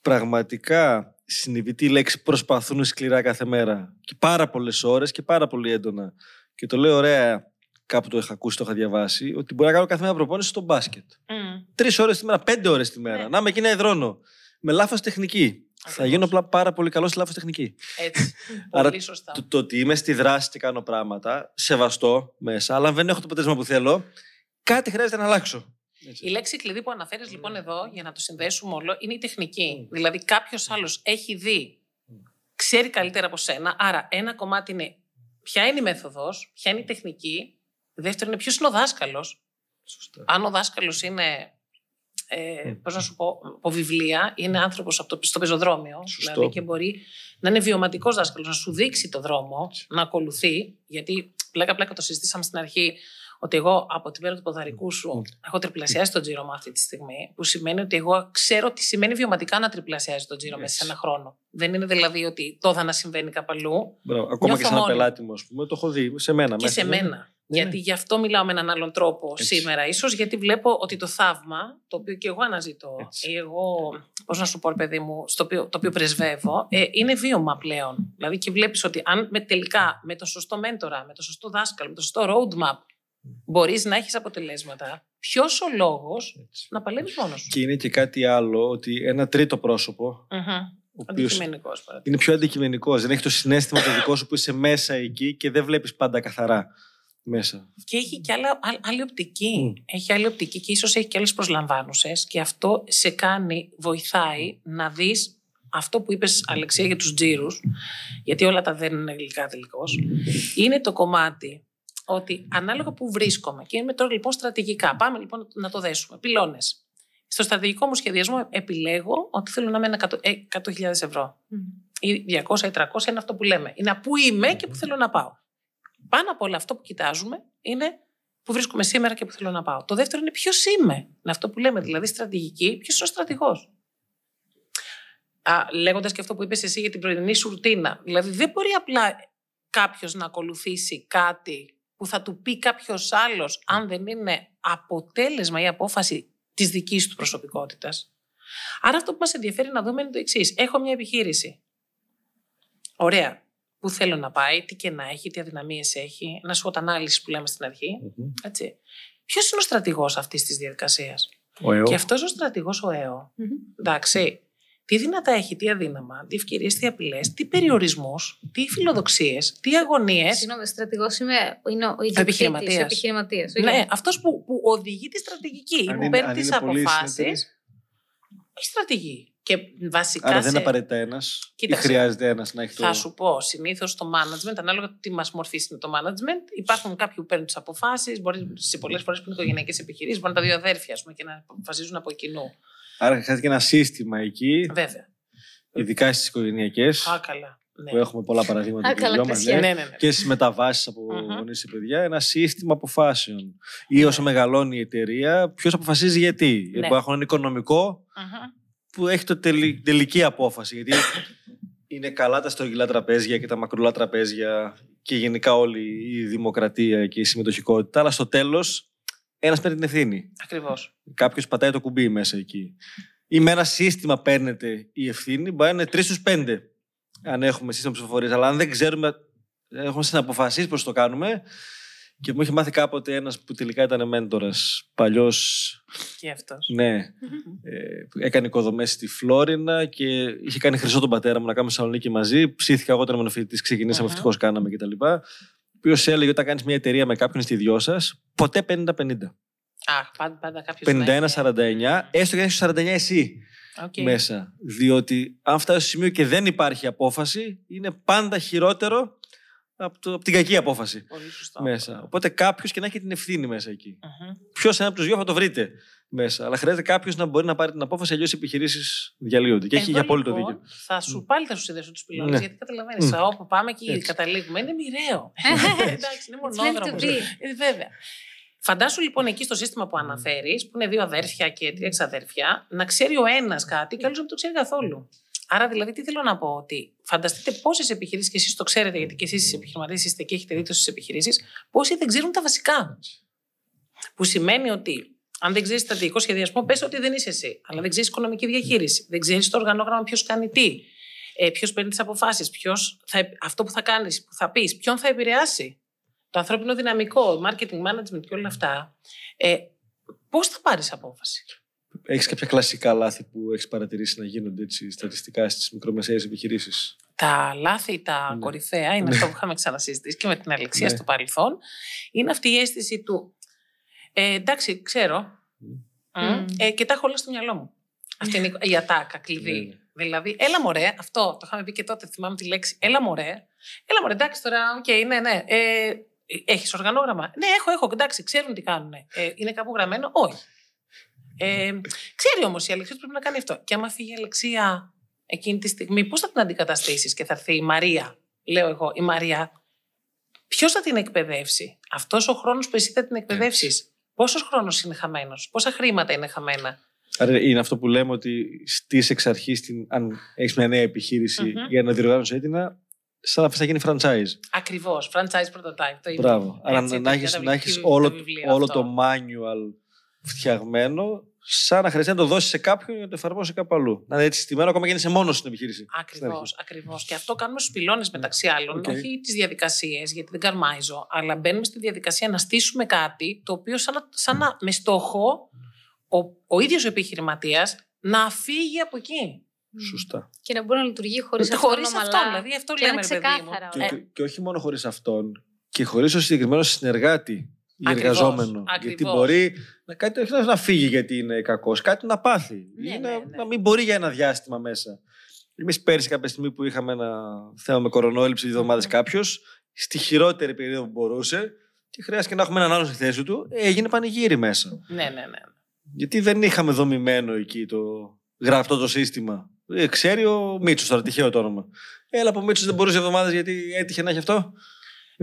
πραγματικά συνειδητή λέξη προσπαθούν σκληρά κάθε μέρα. Και πάρα πολλές ώρες και πάρα πολύ έντονα. Και το λέω ωραία, κάπου το είχα ακούσει, το είχα διαβάσει, ότι μπορεί να κάνω κάθε μέρα προπόνηση στο μπάσκετ. μμ, Τρεις ώρες τη μέρα, πέντε ώρες τη μέρα. Ναι. Να είμαι εκεί να υδρώνω. Με λάθος τεχνική. Θα Ακριβώς. γίνω απλά πάρα πολύ καλός στη λάθος τεχνική. έτσι. Άρα πολύ σωστά. Το, το ότι είμαι στη δράση και κάνω πράγματα, σεβαστό μέσα, αλλά αν δεν έχω το αποτέλεσμα που θέλω, κάτι χρειάζεται να αλλάξω. Έτσι. Η λέξη κλειδί που αναφέρεις λοιπόν εδώ, για να το συνδέσουμε όλο, είναι η τεχνική. Δηλαδή, κάποιος άλλος έχει δει, ξέρει καλύτερα από σένα. Άρα, ένα κομμάτι είναι ποια είναι η μέθοδος, ποια είναι η τεχνική. Δεύτερο είναι ποιος είναι ο δάσκαλος. Σωστά. Αν ο δάσκαλος είναι. Ε, πώς να σου πω, από βιβλία, είναι άνθρωπος στο πεζοδρόμιο. Σωστό. Δηλαδή και μπορεί να είναι βιωματικός δάσκαλος, να σου δείξει το δρόμο, να ακολουθεί. Γιατί πλάκα-πλάκα το συζητήσαμε στην αρχή, ότι εγώ από την πέρα του ποδαρικού σου έχω τριπλασιάσει τον τζίρο μου αυτή τη στιγμή. Που σημαίνει ότι εγώ ξέρω τι σημαίνει βιωματικά να τριπλασιάζει τον τζίρο μέσα σε Έτσι. ένα χρόνο. Δεν είναι δηλαδή ότι το θα να συμβαίνει κάπου αλλού Μπράβο. Ακόμα Νιώθω και σε ένα μόνη. πελάτη μου, ας πούμε, το έχω δει σε μένα. και μέσα, σε ναι. μένα. Ναι, γιατί ναι. γι' αυτό μιλάω με έναν άλλον τρόπο Έτσι. σήμερα, ίσως γιατί βλέπω ότι το θαύμα, το οποίο και εγώ αναζητώ, Έτσι. ή εγώ, πώς να σου πω, ρε παιδί μου, στο οποίο, το οποίο πρεσβεύω, ε, είναι βίωμα πλέον. Δηλαδή και βλέπεις ότι αν με, τελικά με το σωστό μέντορα, με το σωστό δάσκαλο, με το σωστό roadmap μπορείς να έχεις αποτελέσματα, ποιος ο λόγος Έτσι. να παλεύεις μόνος σου; Και είναι και κάτι άλλο, ότι ένα τρίτο πρόσωπο, Μμμ. ο οποίος Αντικειμενικός, παράδειγμα. είναι πιο αντικειμενικός, δεν έχει το συνέστημα το δικό σου που είσαι μέσα εκεί και δεν βλέπεις πάντα καθαρά μέσα. Και έχει και άλλα, α- άλλη οπτική. Μμ. Έχει άλλη οπτική και ίσως έχει και άλλες προσλαμβάνουσες και αυτό σε κάνει, βοηθάει να δεις αυτό που είπες Αλεξία για τους τζίρους, γιατί όλα τα δεν είναι γλυκά τελικώς, είναι το κομμάτι ότι ανάλογα που βρίσκομαι και είμαι τώρα λοιπόν στρατηγικά, πάμε λοιπόν να το δέσουμε, πυλώνες. Στο στρατηγικό μου σχεδιασμό επιλέγω ότι θέλω να είμαι ένα 100 ε, 100.000 ευρώ Μμ. ή 200 ή 300 είναι αυτό που λέμε. Είναι πού είμαι και που θέλω να πάω. Πάνω από όλα αυτό που κοιτάζουμε είναι που βρίσκομαι σήμερα και που θέλω να πάω. Το δεύτερο είναι ποιος είμαι. Είναι αυτό που λέμε, δηλαδή στρατηγική, ποιος είναι ο στρατηγός. Λέγοντας και αυτό που είπες εσύ για την πρωινή σου ρουτίνα. Δηλαδή δεν μπορεί απλά κάποιος να ακολουθήσει κάτι που θα του πει κάποιος άλλος, αν δεν είναι αποτέλεσμα ή απόφαση της δικής του προσωπικότητας. Άρα αυτό που μας ενδιαφέρει να δούμε είναι το εξής. Έχω μια επιχείρηση. Ωραία. Πού θέλω να πάει, τι και να έχει, τι αδυναμίες έχει. Ένα SWOT ανάλυσης που λέμε στην αρχή. Έτσι. Ποιος είναι ο στρατηγός αυτής της διαδικασίας; Ο ΕΟ. Και αυτός ο στρατηγός ο ΕΟ. Μμμ. Εντάξει. Τι δυνατά έχει, τι αδύναμα, τι ευκαιρίες, τι απειλές, τι περιορισμούς, τι φιλοδοξίες, τι αγωνίες. Συγγνώμη, στρατηγός είμαι. Είναι ο επιχειρηματίας. επιχειρηματίας. Ναι, αυτός που, που οδηγεί τη στρατηγική, Αν που είναι- παίρνει αν τις είναι πολύ αποφάσεις. συνεταιρής. Η στρατηγική. Και βασικά. Άρα δεν σε- είναι απαραίτητα ένας ή Κοίταξε. χρειάζεται ένας να έχει το. Θα σου πω, συνήθως το management, ανάλογα τι μας μορφή είναι το management, υπάρχουν κάποιοι που παίρνουν τις αποφάσεις. Μπορεί σε πολλές φορές που είναι οικογενειακές επιχειρήσεις, μπορεί να τα δύο αδέρφια ας πούμε, και να αποφασίζουν από κοινού. Άρα χρειάζεται και ένα σύστημα εκεί, Βέβαια. ειδικά στις οικογενειακές, Α, καλά. Ναι. που έχουμε πολλά παραδείγματα Α, από καλά, δυο μας, κλασικά. ναι. ναι, ναι, ναι. και στις μεταβάσεις από Μμμ. γονείς σε παιδιά, ένα σύστημα αποφάσεων. Ή όσο μεγαλώνει η εταιρεία, ποιος αποφασίζει γιατί. Γιατί μπορεί να έχουν ένα οικονομικό Μμμ. που έχει το τελει- τελική απόφαση. Γιατί είναι καλά τα στρογγυλά τραπέζια και τα μακρουλά τραπέζια και γενικά όλη η δημοκρατία και η συμμετοχικότητα. Αλλά στο τέλος, ένας παίρνει την ευθύνη. Ακριβώς. Κάποιος πατάει το κουμπί μέσα εκεί. Ή με ένα σύστημα παίρνεται η ευθύνη, μπορεί να είναι τρεις στους πέντε. Αν έχουμε σύστημα ψηφοφορίας. Αλλά αν δεν ξέρουμε, έχουμε συναποφασίσει πώς το κάνουμε. Και μου είχε μάθει κάποτε ένας που τελικά ήταν μέντορας, παλιός. Και αυτός. Ναι, ε, που έκανε οικοδομές στη Φλόρινα και είχε κάνει χρυσό τον πατέρα μου να κάνουμε Θεσσαλονίκη μαζί. Ψήθηκα εγώ όταν ήμουν φοιτητή, ξεκινήσαμε, Αχα. ευτυχώς κάναμε κτλ. Ο οποίος έλεγε όταν κάνεις μια εταιρεία με κάποιον στη δυο σας, ποτέ 50-50. Αχ, πάντα, πάντα κάποιος. 51-49, έστω και αν είσαι 49 εσύ μέσα. Διότι αν φτάσεις στο σημείο και δεν υπάρχει απόφαση, είναι πάντα χειρότερο από, το, από την κακή απόφαση Πολύ σωστό. μέσα. Οπότε κάποιος και να έχει την ευθύνη μέσα εκεί. Μμμ. Ποιος ένα από τους δύο θα το βρείτε μέσα. Αλλά χρειάζεται κάποιος να μπορεί να πάρει την απόφαση, αλλιώς οι επιχειρήσεις διαλύονται. Και έχει Εδώ, για απόλυτο λοιπόν, δίκιο. Θα σου πάλι θα σου συνδέσω τους πυλώνες. Ναι. Γιατί καταλαβαίνεις, Μμ. όπου πάμε και Έτσι. καταλήγουμε είναι μοιραίο. Εντάξει, είναι It's meant to μονόδρομο. be. Ε, βέβαια. Φαντάσου λοιπόν εκεί στο σύστημα που αναφέρεις, που είναι δύο αδέρφια και τρία εξαδέρφια, να ξέρει ο ένας κάτι και ο άλλος να μην το ξέρει καθόλου. Άρα, δηλαδή, τι θέλω να πω, ότι φανταστείτε πόσες επιχειρήσεις και εσείς το ξέρετε, γιατί και εσείς οι επιχειρηματίες είστε και έχετε δει στι επιχειρήσεις, πόσοι δεν ξέρουν τα βασικά. Που σημαίνει ότι αν δεν ξέρεις στρατηγικό σχεδιασμό, πες ότι δεν είσαι εσύ. Αλλά δεν ξέρεις οικονομική διαχείριση. Δεν ξέρεις το οργανόγραμμα ποιος κάνει τι. Ε, ποιος παίρνει τις αποφάσεις. Αυτό που θα κάνεις, που θα πεις, ποιον θα επηρεάσει. Το ανθρώπινο δυναμικό, marketing management και όλα αυτά. Ε, Πώς θα πάρεις απόφαση; Έχεις κάποια κλασικά λάθη που έχεις παρατηρήσει να γίνονται έτσι, στατιστικά στις μικρομεσαίες επιχειρήσεις; Τα λάθη, τα Ναι. κορυφαία, είναι αυτό που είχαμε ξανασυζητήσει και με την Αλεξία Ναι. στο παρελθόν. Είναι αυτή η αίσθηση του. Ε, εντάξει, ξέρω. Μμ. Mm. Ε, και τα έχω όλα στο μυαλό μου. Αυτή είναι η ατάκα κλειδί. Ναι, ναι. Δηλαδή, έλα μωρέ, αυτό το είχαμε πει και τότε, θυμάμαι τη λέξη. Έλα μωρέ. Έλα μωρέ, εντάξει τώρα, οκ, ναι, ναι. Ε, Έχεις οργανόγραμμα; Ναι, έχω, έχω. Εντάξει, ξέρουν τι κάνουν. Ε, είναι κάπου γραμμένο; Όχι. Ε, ξέρει όμως η Αλεξία ότι πρέπει να κάνει αυτό. Και άμα φύγει η Αλεξία εκείνη τη στιγμή, πώς θα την αντικαταστήσεις και θα έρθει η Μαρία, λέω εγώ, η Μαρία, ποιος θα την εκπαιδεύσει; Αυτός ο χρόνος που εσύ θα την εκπαιδεύσεις; Πόσος χρόνος είναι χαμένος, πόσα χρήματα είναι χαμένα; Άρα είναι αυτό που λέμε ότι στήσε εξ αρχής, αν έχεις μια νέα επιχείρηση Μμμ. για να διοργάνωση έτοιμα, σαν να θες να γίνει franchise. Ακριβώς. Franchise prototype. Το ίδιο. Μπράβο. Άρα Έτσι, να το έχεις, να καταπληκτικό έχεις όλο, βιβλίο όλο αυτό. το manual φτιαγμένο, σαν να χρειαστεί να το δώσει σε κάποιον για να το εφαρμόσει κάπου αλλού. Να είναι έτσι στημένο ακόμα και είσαι μόνος στην επιχείρηση. στην Ακριβώς, αρχή. ακριβώς. Και αυτό κάνουμε στους πυλώνες μεταξύ άλλων. Οκ. Όχι τις διαδικασίες, γιατί δεν καρμάιζω, αλλά μπαίνουμε στη διαδικασία να στήσουμε κάτι το οποίο σαν να, σαν να με στόχο ο, ο ίδιος ο επιχειρηματίας να φύγει από εκεί. Σωστά. Και να μπορεί να λειτουργεί χωρίς αυτό. Χωρίς ομαλά. αυτό, δηλαδή αυτό και να λέμε, είναι ρε παιδί μου. ξεκάθαρα. Και, όλα. και, και όχι μόνο χωρίς αυτόν, και χωρίς το συγκεκριμένος συνεργάτη ή Ακριβώς, εργαζόμενο. ακριβώς. Γιατί μπορεί να, κάτι, όχι να φύγει γιατί είναι κακός, κάτι να πάθει. Ναι, ή ναι, να, ναι. να μην μπορεί για ένα διάστημα μέσα. Εμείς πέρσι, κάποια στιγμή που είχαμε ένα θέμα με κορονοέλειψη δύο εβδομάδες κάποιος, στη χειρότερη περίοδο που μπορούσε, και χρειάστηκε να έχουμε έναν άλλο στη θέση του, έγινε πανηγύρι μέσα. Ναι, ναι, ναι. Γιατί δεν είχαμε δομημένο εκεί το γραφτό το σύστημα. Ε, ξέρει ο Μίτσος, τώρα τυχαίο το όνομα. Έλα από Μίτσος δεν μπορούσε εβδομάδες γιατί έτυχε να έχει αυτό.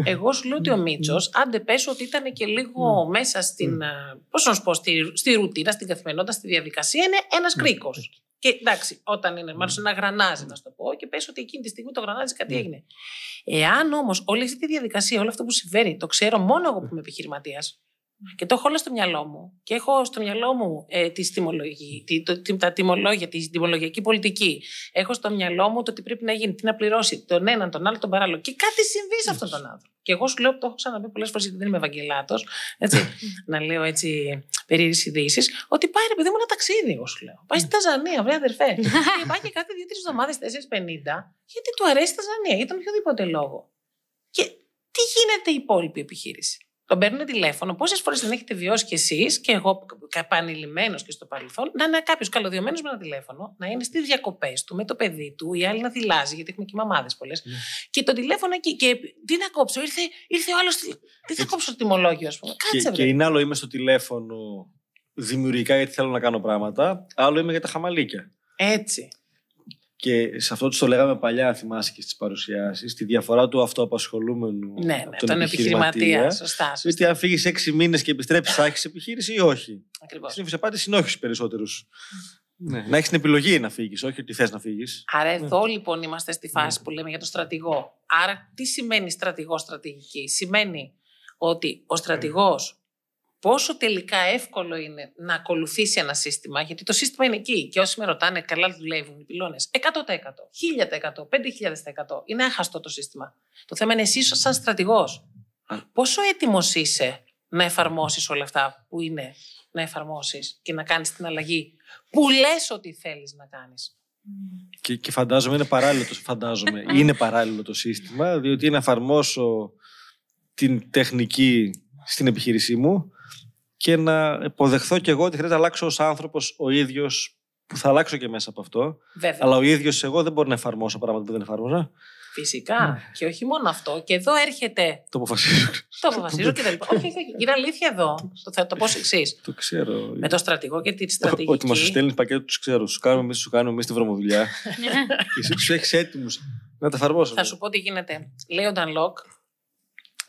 Εγώ σου λέω ότι ο Μίτσος, άντε πες ότι ήταν και λίγο μέσα στην. Πώς να σου πω, στη, στη ρουτίνα, στην καθημερινότητα, στη διαδικασία, είναι ένας κρίκος. Και εντάξει, όταν είναι, μάλλον ένα γρανάζι, να σου το πω, και πες ότι εκείνη τη στιγμή το γρανάζι κάτι έγινε. Εάν όμως όλη αυτή τη διαδικασία, όλο αυτό που συμβαίνει, το ξέρω μόνο εγώ που είμαι επιχειρηματίας, και το έχω όλα στο μυαλό μου. Και έχω στο μυαλό μου ε, τη τιμολογική, τη, το, τη- τα τιμολόγια, τη τιμολογιακή πολιτική. Έχω στο μυαλό μου το τι πρέπει να γίνει, τι να πληρώσει τον έναν, τον άλλο, τον παράλληλο. Και κάτι συμβεί σε αυτόν τον άνθρωπο. Και εγώ σου λέω, το έχω ξαναπεί πολλές φορές, γιατί δεν είμαι Ευαγγελάτος, να λέω έτσι περίεργες ειδήσεις, ότι πάει ρε παιδί μου ένα ταξίδι, εγώ σου λέω. Πάει στη Ταζανία, βρε αδερφέ. και πάει και κάθε δύο-τρεις εβδομάδες, 4-50, γιατί του αρέσει η Ταζανία, για τον οποιοδήποτε λόγο. Και τι γίνεται η υπόλοιπη επιχείρηση; Τον παίρνουν τηλέφωνο. Πόσες φορές δεν έχετε βιώσει κι εσείς και εγώ επανειλημμένο και στο παρελθόν, να είναι κάποιος καλωδιωμένος με ένα τηλέφωνο, να είναι στις διακοπές του με το παιδί του, η άλλη να θυλάζει, γιατί έχουμε και μαμάδες πολλές. Και το τηλέφωνο εκεί. Και τι να κόψω, ήρθε, ήρθε ο άλλος. Τι θα κόψω το τιμολόγιο, ας πούμε. Κάτσε, και, βρε. και είναι άλλο είμαι στο τηλέφωνο δημιουργικά γιατί θέλω να κάνω πράγματα, άλλο είμαι για τα χαμαλίκια. Έτσι. Και σε αυτό τους το λέγαμε παλιά, θυμάσαι και στις παρουσιάσεις, τη διαφορά του αυτοαπασχολούμενου. Ναι, από ναι, τον επιχειρηματία. επιχειρηματία. Σωστά. σωστά. Γιατί αν φύγεις έξι μήνες και επιστρέψεις, θα έχεις επιχείρηση ή όχι. Ακριβώς. Συνήθως η απάντηση είναι όχι στους περισσότερους. Ναι. Να έχεις την επιλογή να φύγεις, όχι ότι θες να φύγεις. Άρα εδώ λοιπόν είμαστε στη φάση που λέμε για τον στρατηγό. Άρα τι σημαίνει στρατηγό στρατηγική. Σημαίνει ότι ο στρατηγός πόσο τελικά εύκολο είναι να ακολουθήσει ένα σύστημα, γιατί το σύστημα είναι εκεί και όσοι με ρωτάνε καλά δουλεύουν οι πυλώνες, 100%, 1000%, 5000%. Είναι άχαστο το σύστημα. Το θέμα είναι εσύ σαν στρατηγός. Πόσο έτοιμος είσαι να εφαρμόσεις όλα αυτά που είναι να εφαρμόσεις και να κάνεις την αλλαγή που λες ότι θέλεις να κάνεις; Και, και φαντάζομαι είναι παράλληλο το, φαντάζομαι, είναι παράλληλο το σύστημα, διότι είναι να εφαρμόσω την τεχνική στην επιχείρησή μου και να υποδεχθώ κι εγώ ότι χρειάζεται να αλλάξω ως άνθρωπος ο ίδιος που θα αλλάξω και μέσα από αυτό. Βέβαια. Αλλά ο ίδιος εγώ δεν μπορώ να εφαρμόσω πράγματα που δεν εφάρμοζα. Φυσικά. Και όχι μόνο αυτό. Και εδώ έρχεται. Το αποφασίζω. Το αποφασίζω και δεν. όχι, όχι, όχι. Είναι αλήθεια εδώ. Το, θα το πω εξής. Το ξέρω. Με το στρατηγό και τη Ότι στρατηγική. μας στέλνει πακέτο, τους ξέρω. Σου κάνουμε εμείς, σου κάνουμε εμείς τη βρωμοδουλειά. και εσύ τους έχεις έτοιμους να τα εφαρμόσουν. Θα σου πω τι γίνεται. Λέει ο Dan Lok.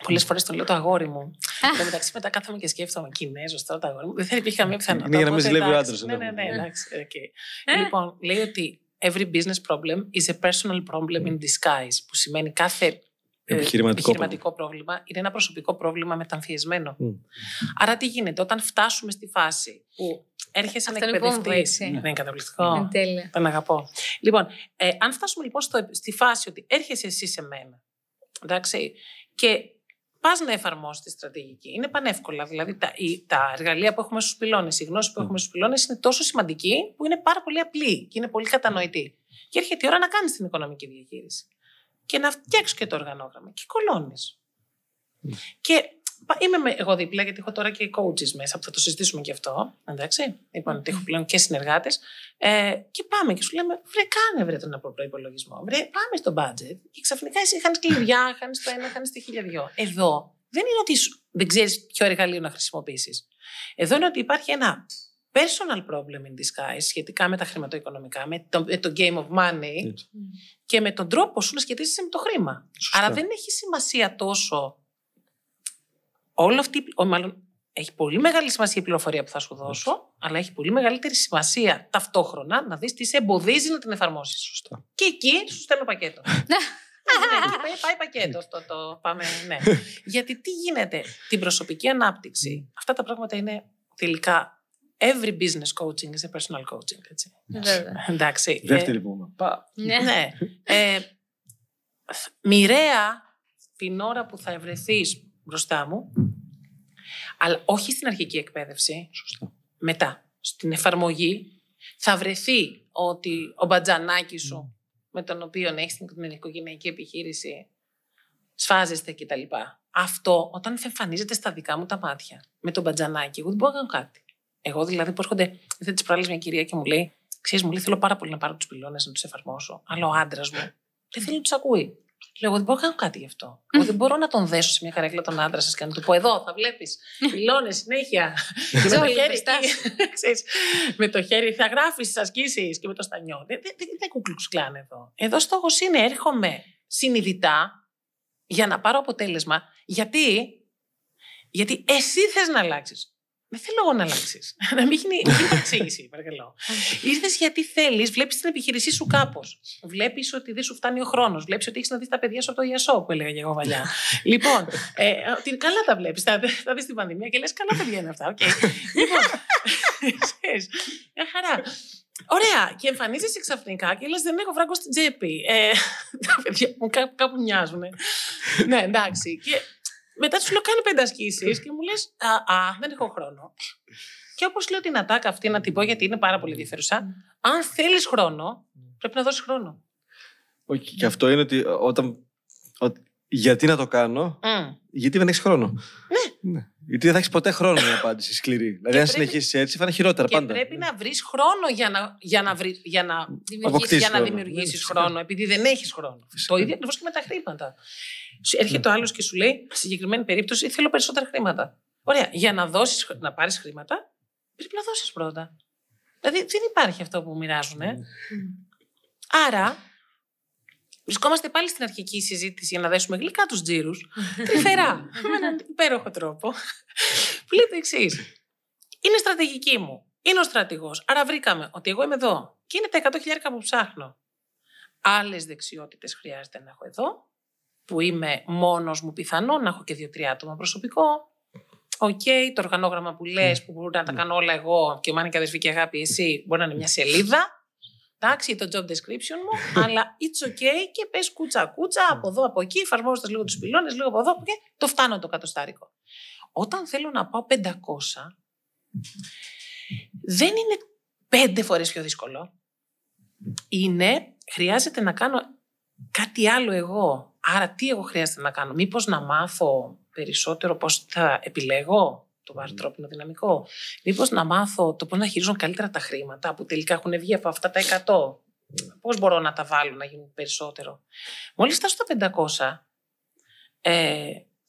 Πολλές φορές το λέω το αγόρι μου. Εν τω μεταξύ, μετά κάθομαι και σκέφτομαι Κινέζος τώρα το αγόρι μου. Δεν θα υπήρχε καμία πιθανότητα. Είναι για να μην Οπότε, ζηλεύει ο εντάξει. άντρας, Ναι, ναι, εννοώ. ναι, εντάξει. οκ. Λοιπόν, λέει ότι every business problem is a personal problem in disguise. Που σημαίνει κάθε ε, Επιχειρηματικό επιχειρηματικό πρόβλημα είναι ένα προσωπικό πρόβλημα μεταμφιεσμένο. Μμ. Άρα τι γίνεται, όταν φτάσουμε στη φάση που έρχεσαι να Αυτό είναι βόμβα, εκπαιδευτεί. έτσι. Δεν είναι καταπληκτικό. Είναι τέλεια. Τον αγαπώ. Λοιπόν, ε, αν φτάσουμε λοιπόν στο, στη φάση ότι έρχεσαι εσύ σε μένα, εντάξει, και πας να εφαρμόσεις τη στρατηγική, είναι πανεύκολα. Δηλαδή, τα, οι- τα εργαλεία που έχουμε στους πυλώνες, η γνώση που έχουμε στους πυλώνες είναι τόσο σημαντική που είναι πάρα πολύ απλή και είναι πολύ κατανοητή. Και έρχεται η ώρα να κάνεις την οικονομική διαχείριση και να φτιάξεις και το οργανόγραμμα και κολώνεις. Και πα- είμαι με- εγώ δίπλα, γιατί έχω τώρα και coaches μέσα που θα το συζητήσουμε και αυτό. Εντάξει. Λοιπόν, ότι έχω πλέον και συνεργάτες. Ε, και πάμε και σου λέμε, βρε, κάνε βρε τον προπολογισμό. Βρε, πάμε στο budget. Και ξαφνικά εσύ χάνεις κλειδιά, χάνεις το ένα, χάνεις το χίλια δυο. Εδώ δεν είναι ότι σου- δεν ξέρεις ποιο εργαλείο να χρησιμοποιήσεις. Εδώ είναι ότι υπάρχει ένα personal problem in disguise σχετικά με τα χρηματοοικονομικά, με το, με το game of money Έτσι. και με τον τρόπο σου να σχετίζεσαι με το χρήμα. Σωστά. Άρα δεν έχει σημασία τόσο όλο αυτή, ο, μάλλον έχει πολύ μεγάλη σημασία η πληροφορία που θα σου δώσω, αλλά έχει πολύ μεγαλύτερη σημασία ταυτόχρονα να δεις τι σε εμποδίζει να την εφαρμόσεις. Σωστά. Και εκεί σου στέλνω πακέτο. Ναι, εκεί πάει, πάει πακέτο αυτό το πάμε, ναι. Γιατί τι γίνεται, την προσωπική ανάπτυξη, αυτά τα πράγματα είναι τελικά every business coaching is a personal coaching, έτσι. Βέβαια. Εντάξει. ε, Δεύτερη που Πα. Ναι. ναι. Ε, μοιραία την ώρα που θα ευρεθείς μπροστά μου, αλλά όχι στην αρχική εκπαίδευση, Σωστά. μετά, στην εφαρμογή, θα βρεθεί ότι ο μπατζανάκι σου, με τον οποίο έχεις την οικογενειακή επιχείρηση, σφάζεστε κτλ. Αυτό, όταν εμφανίζεται στα δικά μου τα μάτια, με τον μπατζανάκι, εγώ δεν μπορώ να κάνω κάτι. Εγώ δηλαδή που έρχονται, δεν τη προάλλη μια κυρία και μου λέει, ξέρεις, μου λέει, θέλω πάρα πολύ να πάρω τους πυλώνες να τους εφαρμόσω. Αλλά ο άντρας μου δεν θέλει να τους ακούει. Λέω, εγώ δεν μπορώ να κάνω κάτι γι' αυτό. Εγώ δεν μπορώ να τον δέσω σε μια καρέκλα τον άντρα σας και να του πω: Εδώ θα βλέπεις πυλώνε συνέχεια. και με το Τζόι, χέρι μπροστά εκεί, ξέρεις, με το χέρι θα γράφεις τι ασκήσει και με το στανιό. Δεν, δεν, δεν, δεν κουκλουξ κλάν εδώ. Εδώ στόχος είναι έρχομαι συνειδητά για να πάρω αποτέλεσμα. Γιατί, γιατί εσύ θες να αλλάξεις. Δεν θέλω εγώ να αλλάξεις. να μην γίνει, μην γίνει παρεξήγηση, παρακαλώ. Ήρθες γιατί θέλεις, βλέπεις την επιχείρησή σου κάπως. Βλέπεις ότι δεν σου φτάνει ο χρόνος. Βλέπεις ότι έχεις να δεις τα παιδιά σου από το Ιασό που έλεγα και εγώ παλιά. λοιπόν, ε, ότι καλά τα βλέπεις. Θα, θα δεις την πανδημία και λες: Καλά παιδιά είναι αυτά. Okay. λοιπόν, ξέρεις, μια χαρά. Ωραία. Και εμφανίζεσαι ξαφνικά και λες: Δεν έχω φράγκο στην τσέπη. Ε, τα παιδιά μου κάπου, κάπου μοιάζουν. ναι, εντάξει. Και μετά σου λέω: Κάνει πέντε ασκήσεις και μου λες: α, α, δεν έχω χρόνο. Και όπως λέω την ατάκα αυτή, να την πω γιατί είναι πάρα πολύ ενδιαφέρουσα. Αν θέλεις χρόνο, πρέπει να δώσεις χρόνο. Όχι, και αυτό είναι ότι όταν. ότι- γιατί να το κάνω, Μμ. γιατί δεν έχεις χρόνο. Ναι. Γιατί δεν θα έχεις ποτέ χρόνο για απάντηση σκληρή. Δηλαδή, αν πρέπει- συνεχίσεις έτσι, θα είναι χειρότερα Και πάντα. πρέπει να βρεις χρόνο για να, για να, βρει, για να Δημιουργήσεις Αποκτήσεις για να χρόνο. δημιουργήσεις Ναι, φυσικά. χρόνο, επειδή δεν έχεις χρόνο. Φυσικά. Το ίδιο ακριβώς και με τα χρήματα. Σου Έρχεται ο άλλος και σου λέει, στη συγκεκριμένη περίπτωση, θέλω περισσότερα χρήματα. Ωραία. Για να, δώσεις, να πάρεις χρήματα, πρέπει να δώσεις πρώτα. Δηλαδή δεν υπάρχει αυτό που μοιράζουν. Ε. Άρα, βρισκόμαστε πάλι στην αρχική συζήτηση για να δέσουμε γλυκά τους τζίρους. τρυφερά. με έναν υπέροχο τρόπο. Που λέει το εξής. Είναι στρατηγική μου. Είναι ο στρατηγός. Άρα βρήκαμε ότι εγώ είμαι εδώ. Και είναι τα 100 χιλιάρικα που ψάχνω. Άλλες δεξιότητες χρειάζεται να έχω εδώ. Που είμαι μόνος μου πιθανό να έχω και δύο-τρία άτομα προσωπικό. Οκ, το οργανόγραμμα που λες, που μπορώ να τα κάνω όλα εγώ και η μάνα και αδερφή και αγάπη, εσύ μπορεί να είναι μια σελίδα. Εντάξει, ή το job description μου, αλλά it's okay και πες κούτσα κούτσα από εδώ, από εκεί, εφαρμόζοντας λίγο τους πυλώνες, λίγο από εδώ, από εκεί, το φτάνω το κατοστάρικο. Όταν θέλω να πάω 500, δεν είναι πέντε φορές πιο δύσκολο. Είναι, χρειάζεται να κάνω κάτι άλλο εγώ. Άρα τι εγώ χρειάζεται να κάνω. Μήπως να μάθω περισσότερο πώς θα επιλέγω; Το ανθρώπινο δυναμικό. Μήπως να μάθω το πώς να χειρίζουν καλύτερα τα χρήματα που τελικά έχουν βγει από αυτά τα 100. Πώς μπορώ να τα βάλω να γίνουν περισσότερο; Μόλις φτάσω στα 500, ε,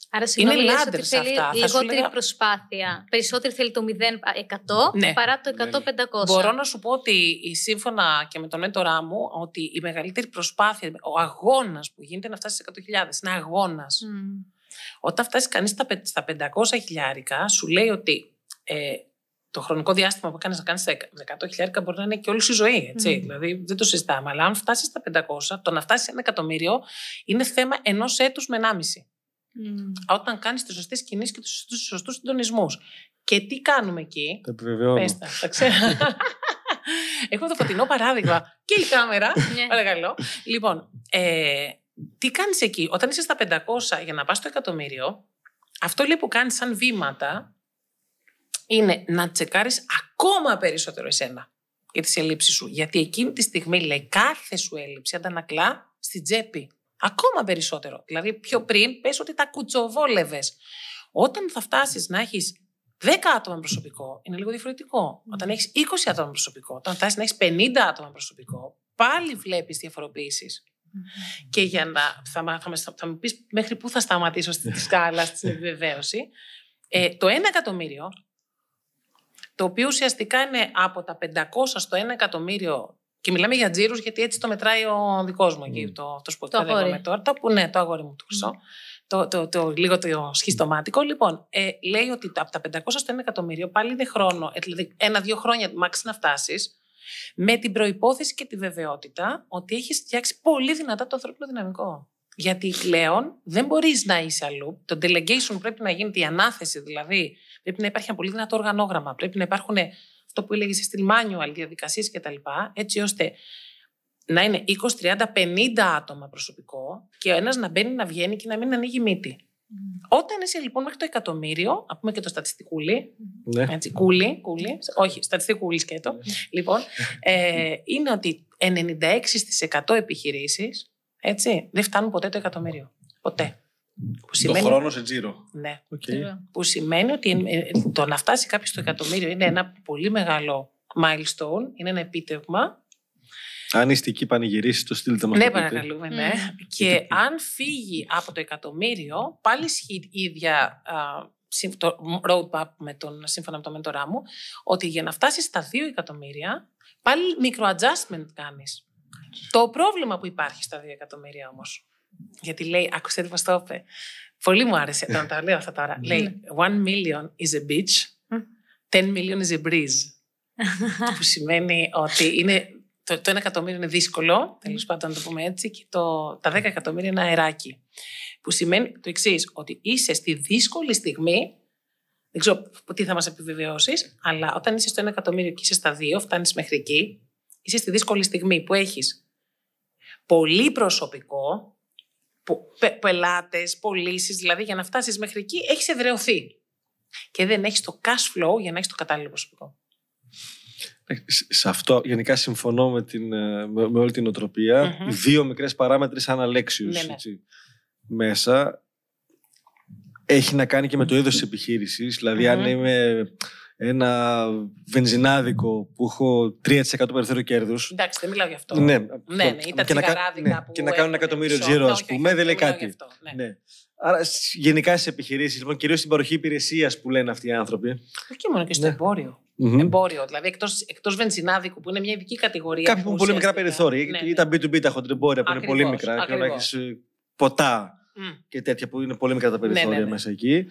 Άρα συγγνώμη, Είναι λες ότι ladders θέλει αυτά. Θα σου λιγότερη λέγα- προσπάθεια. Περισσότερη θέλει το 0-100 Ναι. παρά το Ναι. 100-500. Μπορώ να σου πω ότι η- σύμφωνα και με τον έντορά μου, ότι η μεγαλύτερη προσπάθεια, ο αγώνας που γίνεται να φτάσεις σε 100.000, είναι αγώνας. Μμ. Όταν φτάσεις κανείς στα, πε- στα 500 χιλιάρικα, σου λέει ότι ε, το χρονικό διάστημα που κάνει να κάνεις 100 χιλιάρικα μπορεί να είναι και όλης σου η ζωή. Έτσι. Μμμ. Δηλαδή δεν το συζητάμε. Αλλά αν φτάσεις στα 500, το να φτάσεις σε ένα εκατομμύριο είναι θέμα ενός έτους με 1,5. Μμ. Όταν κάνεις τις σωστές κινήσεις και τους σωστούς συντονισμούς. Και τι κάνουμε εκεί; Το επιβεβαιώνω. Πες τα, τα ξέρω. Έχω το φωτεινό παράδειγμα. Και η κάμερα. Ναι. Παρακαλώ. Λοιπόν, ε, τι κάνεις εκεί; Όταν είσαι στα 500 για να πας στο εκατομμύριο, αυτό λέει που κάνεις σαν βήματα είναι να τσεκάρεις ακόμα περισσότερο εσένα για τις ελλείψεις σου. Γιατί εκείνη τη στιγμή λέει κάθε σου έλλειψη αντανακλά στην τσέπη. Ακόμα περισσότερο. Δηλαδή πιο πριν πες ότι τα κουτσοβόλευες. Όταν θα φτάσεις να έχεις 10 άτομα προσωπικό, είναι λίγο διαφορετικό. Όταν έχεις 20 άτομα προσωπικό, όταν φτάσεις να έχεις 50 άτομα προσωπικό, πάλι βλέπεις διαφοροποιήσεις. Και για να. Θα, μα- θα, μας- θα μου πεις μέχρι πού θα σταματήσω στη σκάλα, στην επιβεβαίωση. Ε, το 1 εκατομμύριο, το οποίο ουσιαστικά είναι από τα 500 στο 1 εκατομμύριο. Και μιλάμε για τζίρους γιατί έτσι το μετράει ο δικός μου εκεί, Mm. το, αυτός που Το εκπαιδεύομαι αγόρι. τώρα. Το, που, ναι, το αγόρι μου, το χρυσό. Το, το, το, λίγο το σχιστομάτικο. Λοιπόν, ε, λέει ότι από τα 500 στο 1 εκατομμύριο πάλι είναι χρόνο, ε, δηλαδή ένα-δύο χρόνια max να φτάσεις, με την προϋπόθεση και τη βεβαιότητα ότι έχεις φτιάξει πολύ δυνατά το ανθρώπινο δυναμικό. Γιατί πλέον δεν μπορείς να είσαι αλλού. Το delegation πρέπει να γίνεται η ανάθεση, δηλαδή πρέπει να υπάρχει ένα πολύ δυνατό οργανόγραμμα, πρέπει να υπάρχουν αυτό που έλεγες στη manual, διαδικασίες κτλ. Έτσι ώστε να είναι 20, 30, 50 άτομα προσωπικό και ο ένας να μπαίνει, να βγαίνει και να μην ανοίγει μύτη. Όταν είσαι λοιπόν μέχρι το εκατομμύριο, να πούμε και το στατιστικούλι, Ναι. έτσι, κούλι, κούλι, όχι, στατιστικούλι σκέτο. λοιπόν, ε, είναι ότι 96% επιχειρήσεις, έτσι, δεν φτάνουν ποτέ το εκατομμύριο. Ποτέ. Που Το σημαίνει, χρόνος σε τζίρο. ναι, Οκ. που σημαίνει ότι ε, ε, το να φτάσει κάποιος στο εκατομμύριο είναι ένα πολύ μεγάλο milestone, είναι ένα επίτευγμα. Αν είστε εκεί πανηγυρίσει, το στείλτε μας. Ναι, το πείτε. παρακαλούμε, ναι. Μμμ. Και αν φύγει από το εκατομμύριο, πάλι ισχύει η ίδια α, συμ- το roadmap με τον, σύμφωνα με το μέντορά μου, ότι για να φτάσει στα 2 εκατομμύρια, πάλι micro-adjustment κάνεις. Το πρόβλημα που υπάρχει στα 2 εκατομμύρια όμως, γιατί λέει, άκουσε τι μας το είπε, πολύ μου άρεσε, να τα λέω αυτά τώρα, λέει, one million is a beach, 10 million is a breeze. που σημαίνει ότι είναι, το, το 1 εκατομμύριο είναι δύσκολο, τέλος πάντων να το πούμε έτσι, και το, τα 10 εκατομμύρια είναι αεράκι. Που σημαίνει το εξής, ότι είσαι στη δύσκολη στιγμή, δεν ξέρω τι θα μας επιβεβαιώσεις, αλλά όταν είσαι στο 1 εκατομμύριο και είσαι στα 2, φτάνεις μέχρι εκεί, είσαι στη δύσκολη στιγμή που έχεις πολύ προσωπικό, πελάτες, πωλήσεις, δηλαδή για να φτάσεις μέχρι εκεί, έχεις εδρεωθεί. Και δεν έχεις το cash flow για να έχεις το κατάλληλο προσωπικό. Σε- Σε αυτό γενικά συμφωνώ με, την, ε, με, με όλη την οτροπία. Μμμ. Δύο μικρές παράμετροι σαν αλέξιους Ναι, ναι. έτσι, μέσα. Έχει να κάνει και με το είδος της επιχείρησης. Δηλαδή αν Μμμ. είμαι ένα βενζινάδικο που έχω 3% περιθώριο κέρδους Εντάξει, δεν μιλάω γι' αυτό. Ναι, ναι, ναι, ή τα και να, κα- τσιγαράδικα ναι, που και να κάνουν ένα έχουν εκατομμύριο πίσω. τζίρο, Ναι, ας όχι, όχι, πούμε, όχι, δεν λέει μιλάω γι' κάτι. αυτό, ναι. Ναι. Άρα σ- γενικά στις επιχειρήσεις, λοιπόν, κυρίως στην παροχή υπηρεσίας που λένε αυτοί οι άνθρωποι. Όχι και μόνο και στο Ναι. εμπόριο. Μμμ. Εμπόριο, δηλαδή εκτός, εκτός βενζινάδικου που είναι μια ειδική κατηγορία. Κάποιοι που έχουν πολύ μικρά ουσιαστικά- περιθώρια. Ναι, ή τα B2B, τα χοντρεμπόρια που είναι πολύ Ακριβώς, μικρά. Και να ακριβώς. έχεις ποτά Μμ. και τέτοια που είναι πολύ μικρά τα περιθώρια ναι, ναι. μέσα εκεί.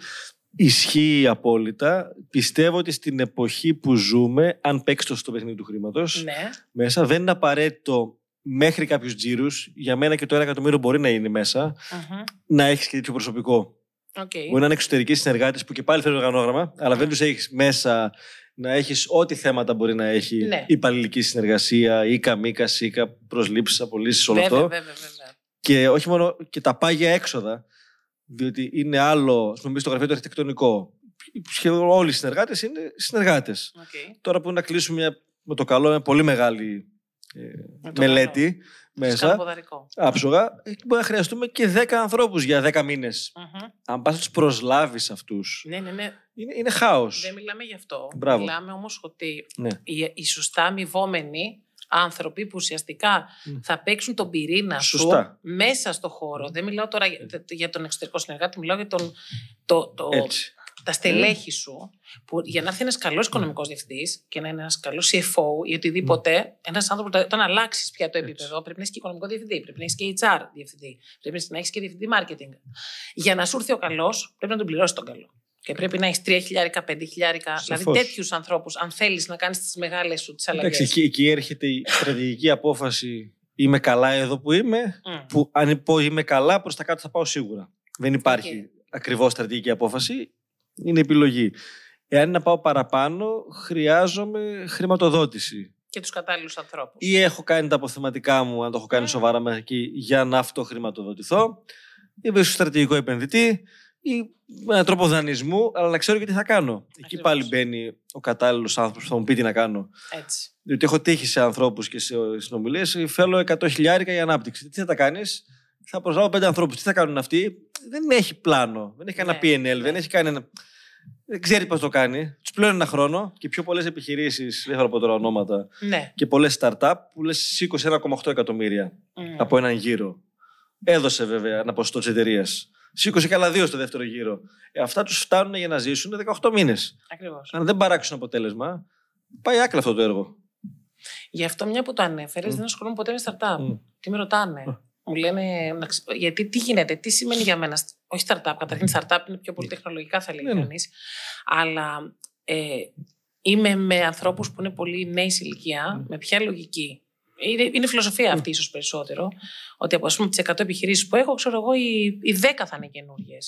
Ισχύει απόλυτα. Πιστεύω ότι στην εποχή που ζούμε, αν παίξει το στο παιχνίδι του χρήματος, Ναι. μέσα δεν είναι απαραίτητο μέχρι κάποιους τζίρους. Για μένα και το 1 εκατομμύριο μπορεί να είναι μέσα, Μμμ. να έχεις και τέτοιο προσωπικό. Οκ. Μπορεί να είναι εξωτερικοί συνεργάτες που και πάλι θέλουν οργανόγραμμα, αλλά δεν τους έχεις μέσα να έχεις ό,τι θέματα μπορεί να έχει Ναι. υπαλληλική συνεργασία, ή καμίκα, σίκα, προσλήψεις, απολύσεις, όλο Βέβαια, αυτό. βέβαια, βέβαια. Και όχι μόνο και τα πάγια έξοδα, διότι είναι άλλο, ας πούμε, στο γραφείο το αρχιτεκτονικό. Σχεδόν όλοι οι συνεργάτες είναι συνεργάτες. Οκ. Τώρα που είναι να κλείσουμε μια, με το καλό μια πολύ μεγάλη ε, Με το μελέτη καλό. Μέσα, Κάνω ποδαρικό. άψογα, εκεί μπορεί να χρειαστούμε και 10 ανθρώπους για 10 μήνες. Μμμ. Αν πας να τους προσλάβεις αυτούς, Ναι, ναι, ναι. είναι, είναι χάος. Δεν μιλάμε γι' αυτό. Μπράβο. Μιλάμε όμως ότι Ναι. οι, οι σωστά αμοιβόμενοι άνθρωποι που ουσιαστικά Μμ. θα παίξουν τον πυρήνα Σωστά. σου μέσα στο χώρο. Δεν μιλάω τώρα για, για τον εξωτερικό συνεργάτη, μιλάω για τον, το, το, Έτσι. Τα στελέχη σου, που για να έρθει ένας καλός οικονομικός διευθυντής και να είναι ένας καλός CFO ή οτιδήποτε, ένας άνθρωπος, όταν αλλάξεις πια το επίπεδο, πρέπει να έχεις και οικονομικό διευθυντή, πρέπει να έχεις και HR διευθυντή, πρέπει να έχεις και διευθυντή marketing. Για να σου έρθει ο καλός, πρέπει να τον πληρώσεις τον καλό. Και πρέπει να έχεις 3 χιλιάρικα, 5 χιλιάρικα, δηλαδή Σαφώς. τέτοιους ανθρώπους, αν θέλεις να κάνεις τις μεγάλες σου τις αλλαγές. Εντάξει, εκεί, εκεί έρχεται η στρατηγική απόφαση. Είμαι καλά εδώ που είμαι. Mm. Που αν πω είμαι καλά, προς τα κάτω θα πάω σίγουρα. Δεν υπάρχει Οκ. ακριβώς στρατηγική απόφαση. Είναι επιλογή. Εάν είναι να πάω παραπάνω, χρειάζομαι χρηματοδότηση. Και τους κατάλληλους ανθρώπους. Ή έχω κάνει τα αποθεματικά μου, αν το έχω κάνει Mm. σοβαρά μέχρι εκεί, για να αυτοχρηματοδοτηθώ. Ή βρίσκω στρατηγικό επενδυτή ή με έναν τρόπο δανεισμού, αλλά να ξέρω και τι θα κάνω. Εκεί Ακριβώς. πάλι μπαίνει ο κατάλληλος άνθρωπος που θα μου πει τι να κάνω. Έτσι. Διότι έχω τύχει σε ανθρώπους και σε συνομιλίες. Θέλω 100 χιλιάρικα για ανάπτυξη. Τι θα τα κάνεις, θα προσλάβω πέντε ανθρώπους. Τι θα κάνουν αυτοί, δεν έχει πλάνο. Δεν έχει κανένα Ναι, PNL, δεν ναι. έχει κανένα. Δεν ξέρει πώς το κάνει. Τους πλέον ένα χρόνο και πιο πολλές επιχειρήσεις, δεν θα πω τώρα ονόματα, Ναι. και πολλές startup που λες σήκωσε 1,8 εκατομμύρια Mm. από έναν γύρο. Έδωσε βέβαια ένα ποσοστό της εταιρείας. Σήκωσε και άλλα δύο στο δεύτερο γύρο. Ε, αυτά τους φτάνουν για να ζήσουν 18 μήνες. Ακριβώς. Αν δεν παράξουν αποτέλεσμα, πάει άκλα αυτό το έργο. Γι' αυτό μια που το ανέφερες, Μμ. δεν ασχολούμαι ποτέ με startup. Μμ. Τι με ρωτάνε; Μου λένε, να ξε- γιατί τι γίνεται, τι σημαίνει για μένα. Όχι startup, καταρχήν startup είναι πιο πολύ τεχνολογικά θα λέει Ναι, ναι. κανείς. Αλλά ε, είμαι με ανθρώπους που είναι πολύ νέοι σε ηλικία, με ποια λογική. Είναι, είναι φιλοσοφία αυτή ίσως περισσότερο. Ότι από τις 100 επιχειρήσεις που έχω, ξέρω εγώ, οι, οι 10 θα είναι καινούριε.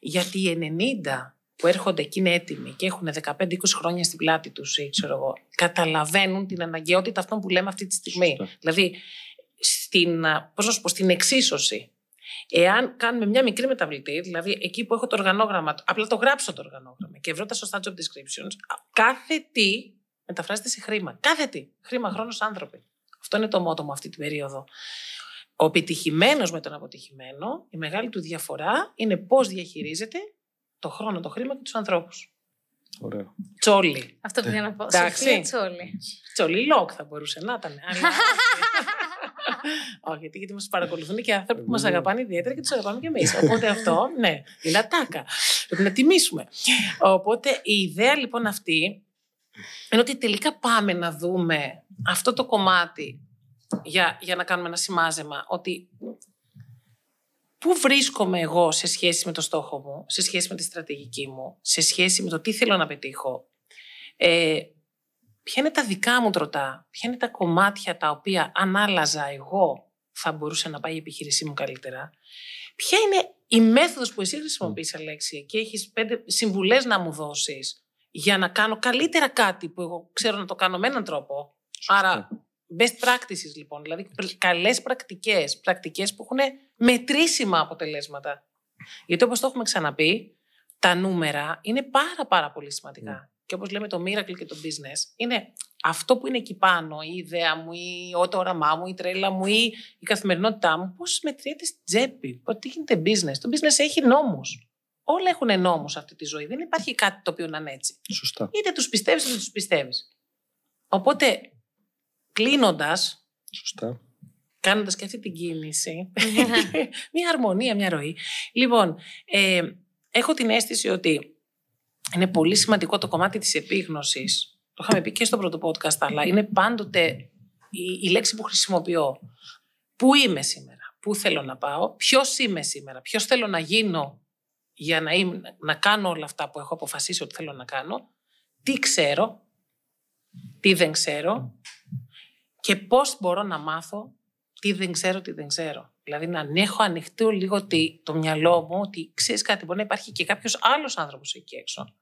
Γιατί οι 90 που έρχονται και είναι έτοιμοι και έχουν 15-20 χρόνια στην πλάτη τους, ξέρω εγώ, καταλαβαίνουν την αναγκαιότητα αυτών που λέμε αυτή τη στιγμή. Σωστά. Δηλαδή, στην, α, πώς να σου πω, στην εξίσωση. Εάν κάνουμε μια μικρή μεταβλητή, δηλαδή εκεί που έχω το οργανόγραμμα, απλά το γράψω το οργανόγραμμα και βρω τα σωστά job descriptions, α, κάθε τι μεταφράζεται σε χρήμα. Κάθε τι. Χρήμα, χρόνος, άνθρωποι. Αυτό είναι το μότο μου αυτή την περίοδο. Ο επιτυχημένος με τον αποτυχημένο, η μεγάλη του διαφορά είναι πώς διαχειρίζεται το χρόνο, το χρήμα και τους ανθρώπους. Ωραίο. Τσόλι. Αυτό πήγα να πω. Εντάξει. Σοφία Τσόλη. Τσόλι λοκ θα μπορούσε να ήταν. Αλλά... Όχι, γιατί, γιατί μας παρακολουθούν και άνθρωποι που μας αγαπάνε ιδιαίτερα και τους αγαπάμε κι εμείς. Οπότε αυτό, ναι, είναι ατάκα. Πρέπει να τιμήσουμε. Οπότε η ιδέα λοιπόν αυτή είναι ότι τελικά πάμε να δούμε αυτό το κομμάτι για, για να κάνουμε ένα σημάζεμα. Ότι πού βρίσκομαι εγώ σε σχέση με το στόχο μου, σε σχέση με τη στρατηγική μου, σε σχέση με το τι θέλω να πετύχω. Ε, ποια είναι τα δικά μου τροτά, ποια είναι τα κομμάτια τα οποία αν άλλαζα εγώ θα μπορούσε να πάει η επιχείρησή μου καλύτερα. Ποια είναι η μέθοδος που εσύ χρησιμοποιείς, Αλέξη, και έχεις πέντε συμβουλές να μου δώσεις για να κάνω καλύτερα κάτι που εγώ ξέρω να το κάνω με έναν τρόπο; Άρα, best practices λοιπόν, δηλαδή πρ- καλές πρακτικές, πρακτικές που έχουν μετρήσιμα αποτελέσματα. Γιατί όπως το έχουμε ξαναπεί, τα νούμερα είναι πάρα πάρα πολύ σημαντικά. Και όπως λέμε το miracle και το business, είναι αυτό που είναι εκεί πάνω, η ιδέα μου, ή το όραμά μου, η τρέλα μου ή η καθημερινότητά μου, πώς μετριέται στην τσέπη, πώς τι γίνεται business; Το business έχει νόμους. Όλα έχουν νόμους σε αυτή τη ζωή. Δεν υπάρχει κάτι το οποίο να είναι έτσι. Σωστά. Είτε τους πιστεύεις είτε τους πιστεύεις. Οπότε, κλείνοντας, Σωστά. κάνοντας και αυτή την κίνηση, μια αρμονία, μια ροή. Λοιπόν, ε, έχω την αίσθηση ότι είναι πολύ σημαντικό το κομμάτι της επίγνωσης. Το είχαμε πει και στο πρώτο podcast, αλλά είναι πάντοτε η, η λέξη που χρησιμοποιώ. Πού είμαι σήμερα, πού θέλω να πάω, ποιος είμαι σήμερα, ποιος θέλω να γίνω για να, είμαι, να κάνω όλα αυτά που έχω αποφασίσει ότι θέλω να κάνω, τι ξέρω, τι δεν ξέρω; Και πώς μπορώ να μάθω τι δεν ξέρω, τι δεν ξέρω; Δηλαδή να έχω ανοιχτό λίγο τη- το μυαλό μου ότι ξέρεις κάτι, μπορεί να υπάρχει και κάποιος άλλος άνθρωπος εκεί έξω.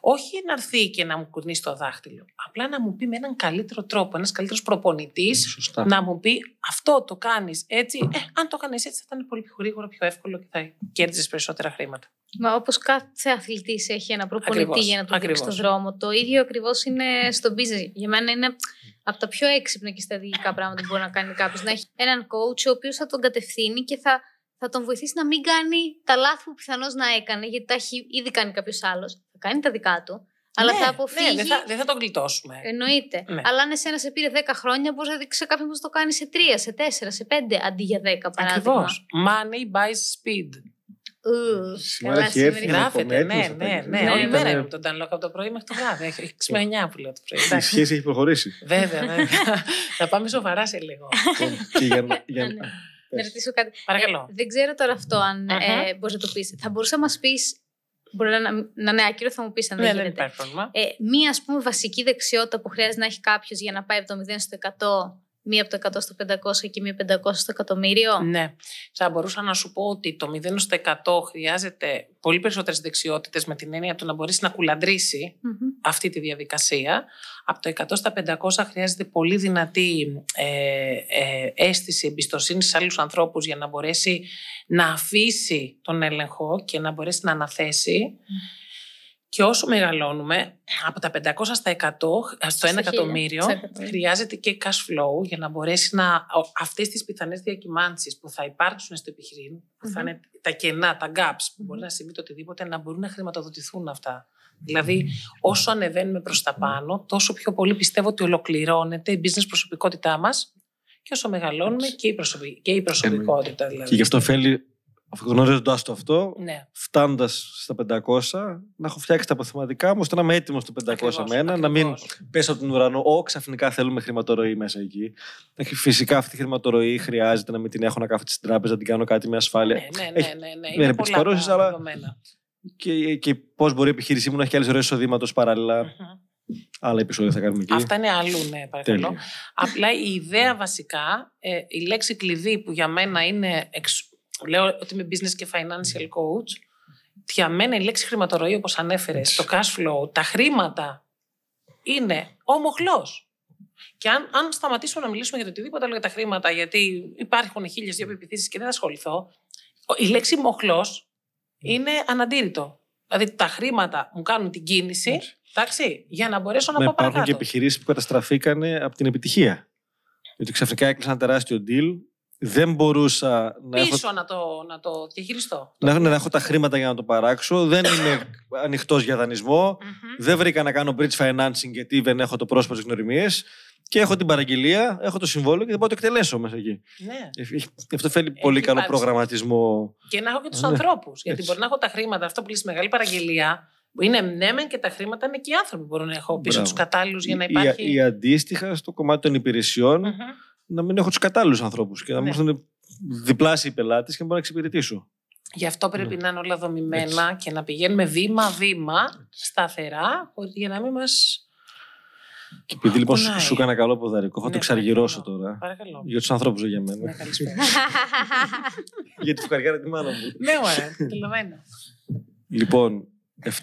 Όχι να έρθει και να μου κουνήσει το δάχτυλο. Απλά να μου πει με έναν καλύτερο τρόπο, ένας καλύτερος προπονητής, Σωστά. να μου πει αυτό το κάνεις έτσι. Ε, αν το κάνεις έτσι, θα ήταν πολύ πιο γρήγορο, πιο εύκολο και θα κέρδιζες περισσότερα χρήματα. Μα όπως κάθε αθλητής έχει ένα προπονητή Ακριβώς, για να τον δείξει ακριβώς. στον δρόμο, το ίδιο ακριβώς είναι στο business. Για μένα είναι από τα πιο έξυπνα και στρατηγικά πράγματα που μπορεί να κάνει κάποιος. Να έχει έναν coach ο οποίος θα τον κατευθύνει και θα, θα τον βοηθήσει να μην κάνει τα λάθη που πιθανώς να έκανε, γιατί τα έχει ήδη κάνει κάποιος άλλος. Θα κάνει τα δικά του, Αλλά ναι, θα αποφύγει. Ναι, δεν θα, δεν θα τον γλιτώσουμε. Εννοείται. Ναι. Αλλά αν εσένα σε πήρε 10 χρόνια, μπορείς να δείξεις σε κάποιον πώς το κάνει σε 3, σε 4, σε 5 αντί για 10 παράδειγμα. Ακριβώς. Money buys speed. Ους, Σήμερα καλά έχει έρθει σήμερα. να Γράφεται, ναι, έτοιμος, ναι, θα ναι. Ναι, Όλη ναι. μέρα είμαι με τον Dan Lok από το πρωί μέχρι το βράδυ. Έχει 6 με 9 που λέω το πρωί. Η Εντάξει. σχέση έχει προχωρήσει. Βέβαια, βέβαια. Θα πάμε σοβαρά σε λίγο. Λοιπόν, και για να- για Ναι. να- Να ρωτήσω κάτι. Παρακαλώ. Ε, δεν ξέρω τώρα αυτό αν Μμμ. ε, μπορείς να το πεις. Θα μπορούσε να μας πεις. Μπορεί να, να είναι άκυρο, θα μου πεις αν Ναι, δεν δεν γίνεται. υπάρχει πρόβλημα. Ε, μία ας πούμε βασική δεξιότητα που χρειάζεται να έχει κάποιος για να πάει από το 0 στο 100, μία από το 100 στο 500 και μία 500 στο εκατομμύριο; Ναι. Θα μπορούσα να σου πω ότι το 0 στο 100 χρειάζεται πολύ περισσότερες δεξιότητες με την έννοια του να μπορέσει να κουλαντρήσεις Μμμ. αυτή τη διαδικασία. Από το 100 στα 500 χρειάζεται πολύ δυνατή ε, ε, αίσθηση εμπιστοσύνη σε άλλους ανθρώπους για να μπορέσει να αφήσει τον έλεγχο και να μπορέσει να αναθέσει. Και όσο μεγαλώνουμε, από τα 500 στα 100, στο 1 χίλια, εκατομμύριο, στο εκατομμύριο. χρειάζεται και cash flow για να μπορέσει να. ο- Αυτές τις πιθανές διακυμάνσεις που θα υπάρξουν στο επιχειρήν, που θα Μμμ. είναι τα κενά, τα gaps, που μπορεί να συμβεί το οτιδήποτε, να μπορούν να χρηματοδοτηθούν αυτά. Δηλαδή, όσο ανεβαίνουμε προς τα πάνω, τόσο πιο πολύ πιστεύω ότι ολοκληρώνεται η business προσωπικότητά μας και όσο μεγαλώνουμε και η, προσωπι... και η προσωπικότητα. Δηλαδή. Και γι' αυτό θέλει, γνωρίζοντα το αυτό, Ναι, φτάνοντας στα 500, να έχω φτιάξει τα αποθεματικά μου ώστε να είμαι έτοιμος στο 500 ακριβώς, με ένα, να μην ακριβώς. πέσω από τον ουρανό. Ω, ξαφνικά θέλουμε χρηματορροή μέσα εκεί. Έχει- Φυσικά αυτή η χρηματορροή χρειάζεται να μην την έχω να κάθεται στην τράπεζα, να την κάνω κάτι με ασφάλεια. Ναι, ναι, ναι, Έχει- ναι, ναι. δεν Είναι είναι πολλά επί της τα αλλά- δεδομένα. Και, και πώς μπορεί η επιχείρησή μου να έχει και άλλες ροέ εισοδήματος παράλληλα. Μμμ. Άλλα επεισόδια θα κάνουμε εκεί. Αυτά είναι αλλού, ναι, παρακαλώ. Τέλεια. Απλά η ιδέα βασικά, ε, η λέξη κλειδί που για μένα είναι. Εξ... Λέω ότι είμαι business και financial coach. Για μένα η λέξη χρηματορροή, όπως ανέφερες, Έτσι. το cash flow, τα χρήματα είναι ο μοχλός. Και αν, αν σταματήσουμε να μιλήσουμε για το οτιδήποτε άλλο για τα χρήματα, γιατί υπάρχουν χίλιες δύο επιθέσει και δεν θα ασχοληθώ, ο- η λέξη μοχλός είναι αναντήρητο. Δηλαδή τα χρήματα μου κάνουν την κίνηση, Έτσι. εντάξει, για να μπορέσω να Μα πάω υπάρχουν και παρακάτω. επιχειρήσεις που καταστραφήκανε από την επιτυχία. Γιατί ξαφνικά έκλεισα ένα τεράστιο deal, δεν μπορούσα να έχω, πίσω να το, να το διαχειριστώ. να, έχω- να έχω τα χρήματα για να το παράξω. Δεν είμαι ανοιχτός για δανεισμό. Μμμ. Δεν βρήκα να κάνω bridge financing γιατί δεν έχω το πρόσωπο τη γνωριμίες. Και έχω την παραγγελία, έχω το συμβόλαιο και δεν μπορώ να το εκτελέσω μέσα εκεί. Ναι. Έχει- Αυτό θέλει πολύ καλό υπάρξει. προγραμματισμό. Και να έχω και τους Ναι. ανθρώπους. Γιατί Έτσι. μπορεί να έχω τα χρήματα, αυτό που λέει μεγάλη παραγγελία, που είναι ναι, μεν και τα χρήματα είναι και οι άνθρωποι που μπορούν να έχω πίσω Μπράβο. τους κατάλληλους για να Ή- υπάρχει. Ή, αντίστοιχα στο κομμάτι των υπηρεσιών Μμμ. Να μην έχω τους κατάλληλους ανθρώπους και να μου Ναι. έρθουν διπλάσιοι πελάτες και να μπορώ να εξυπηρετήσω. Γι' αυτό πρέπει Ναι. να είναι όλα δομημένα και να πηγαίνουμε βήμα-βήμα, σταθερά, ότι για να μην μας. Και επειδή λοιπόν σου, Κουνάει. σου έκανα καλό ποδαρικό, θα Ναι, το ξαργυρώσω παρακαλώ. τώρα. Παρακαλώ. Για τους ανθρώπους, δεν για Ναι, μένα. καλησπέρα. Για τη φουκαριάρα τη μάνα μου. ναι, ωραία, καταλαβαίνω. Λοιπόν,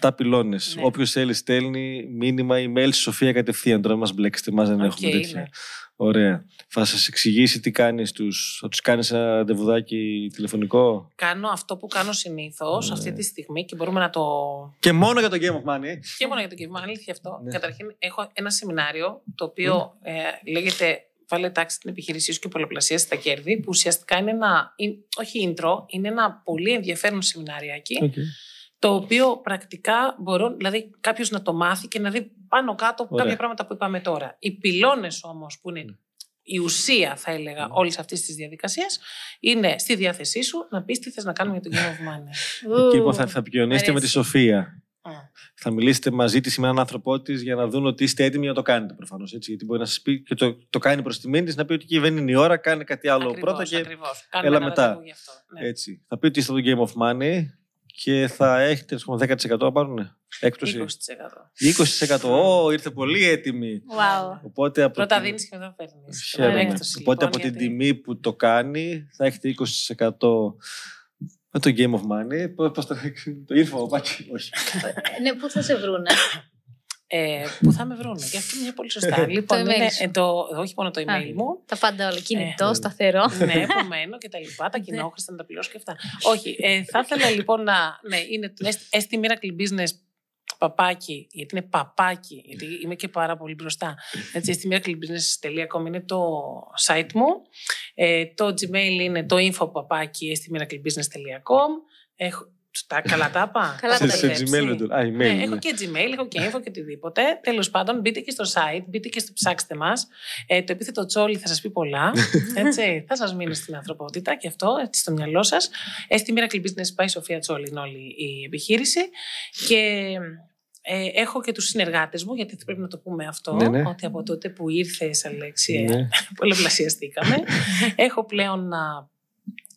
7 πυλώνες. Ναι. Όποιος θέλει, στέλνει μήνυμα email στη Σοφία κατευθείαν. Τώρα μας μπλέξετε, εμά δεν Οκ, έχουμε τέτοια. Ναι. Ωραία. Θα σας εξηγήσει τι κάνεις τους. Θα τους κάνεις ένα ραντεβουδάκι τηλεφωνικό; Κάνω αυτό που κάνω συνήθως Ναι. αυτή τη στιγμή και μπορούμε να το Και μόνο για το Game of Money. Και μόνο για το κύβημα, αλήθεια αυτό. Ναι. Καταρχήν, έχω ένα σεμινάριο το οποίο ε, λέγεται Βάλε τάξη στην επιχείρησή σου και πολλαπλασίασε τα κέρδη, που ουσιαστικά είναι ένα, είναι- όχι intro, είναι ένα πολύ ενδιαφέρον σεμινάριάκι, Okay. το οποίο πρακτικά μπορώ, δηλαδή κάποιος να το μάθει και να δει πάνω κάτω Ωραία. κάποια πράγματα που είπαμε τώρα. Οι πυλώνες όμως, που είναι η ουσία, θα έλεγα, όλης αυτής της διαδικασίας, είναι στη διάθεσή σου να πεις τι θες να κάνουμε για το Game of Money. Και λοιπόν θα, θα επικοινωνήσετε με τη αρέσει. Σοφία. Mm. Θα μιλήσετε μαζί της με έναν άνθρωπό της για να δουν ότι είστε έτοιμοι να το κάνετε προφανώς. Γιατί μπορεί να σας πει και το, το κάνει προς τιμή της να πει ότι εκεί δεν είναι η ώρα, κάνει κάτι άλλο Ακριβώς, πρώτα και ακριβώς. Κάνουμε έλα ένα μετά. ραντεβού γι' αυτό. Ναι. έτσι. Θα πει ότι είστε στο Game of Money και θα έχετε ας πούμε, 10% να πάρουν έκπτωση; 20%. 20%. Ω, ήρθε πολύ έτοιμη. Wow. Οπότε από Πρώτα την- δίνεις και μετά παίρνεις. Χαίρομαι. Οπότε από την τιμή που το κάνει θα έχετε 20% με το Game of Money. Πώς, πώς το, το info, πάκι, όχι. ναι, πού θα σε βρούνε; Ε, που θα με βρούνε. Και αυτό είναι μια πολύ σωστά. λοιπόν, email είναι, σου. ε, το, όχι μόνο το email Α. μου. Τα πάντα όλα. Κινητό, ναι. σταθερό. ναι, επομένω και τα λοιπά. Τα κοινόχρηστα να τα πληρώσω και αυτά. όχι. Ε, θα ήθελα λοιπόν να. Ναι, είναι το ST Miracle Business παπάκι, γιατί είναι παπάκι, γιατί είμαι και πάρα πολύ μπροστά. Έτσι, stmiraclebusiness.com είναι το site μου. Ε, το Gmail είναι το info παπάκι stmiraclebusiness.com. Έχω, Τα καλά τα είπα. Καλά Σε, τα σε είπες. Gmail με το. Α, email. Ναι, ναι. έχω και Gmail, έχω και info και οτιδήποτε. Τέλος πάντων, μπείτε και στο site, μπείτε και στο ψάξτε μας. Ε, το επίθετο τσόλι θα σας πει πολλά. έτσι, θα σας μείνει στην ανθρωπότητα και αυτό, έτσι στο μυαλό σας. Ε, στη Miracle Business πάει η Σοφία Τσόλι, είναι όλη η επιχείρηση. Και ε, έχω και τους συνεργάτες μου, γιατί πρέπει να το πούμε αυτό, Ναι, ναι. ότι από τότε που ήρθε Αλέξια, Ναι. πολλαπλασιαστήκαμε. έχω πλέον α,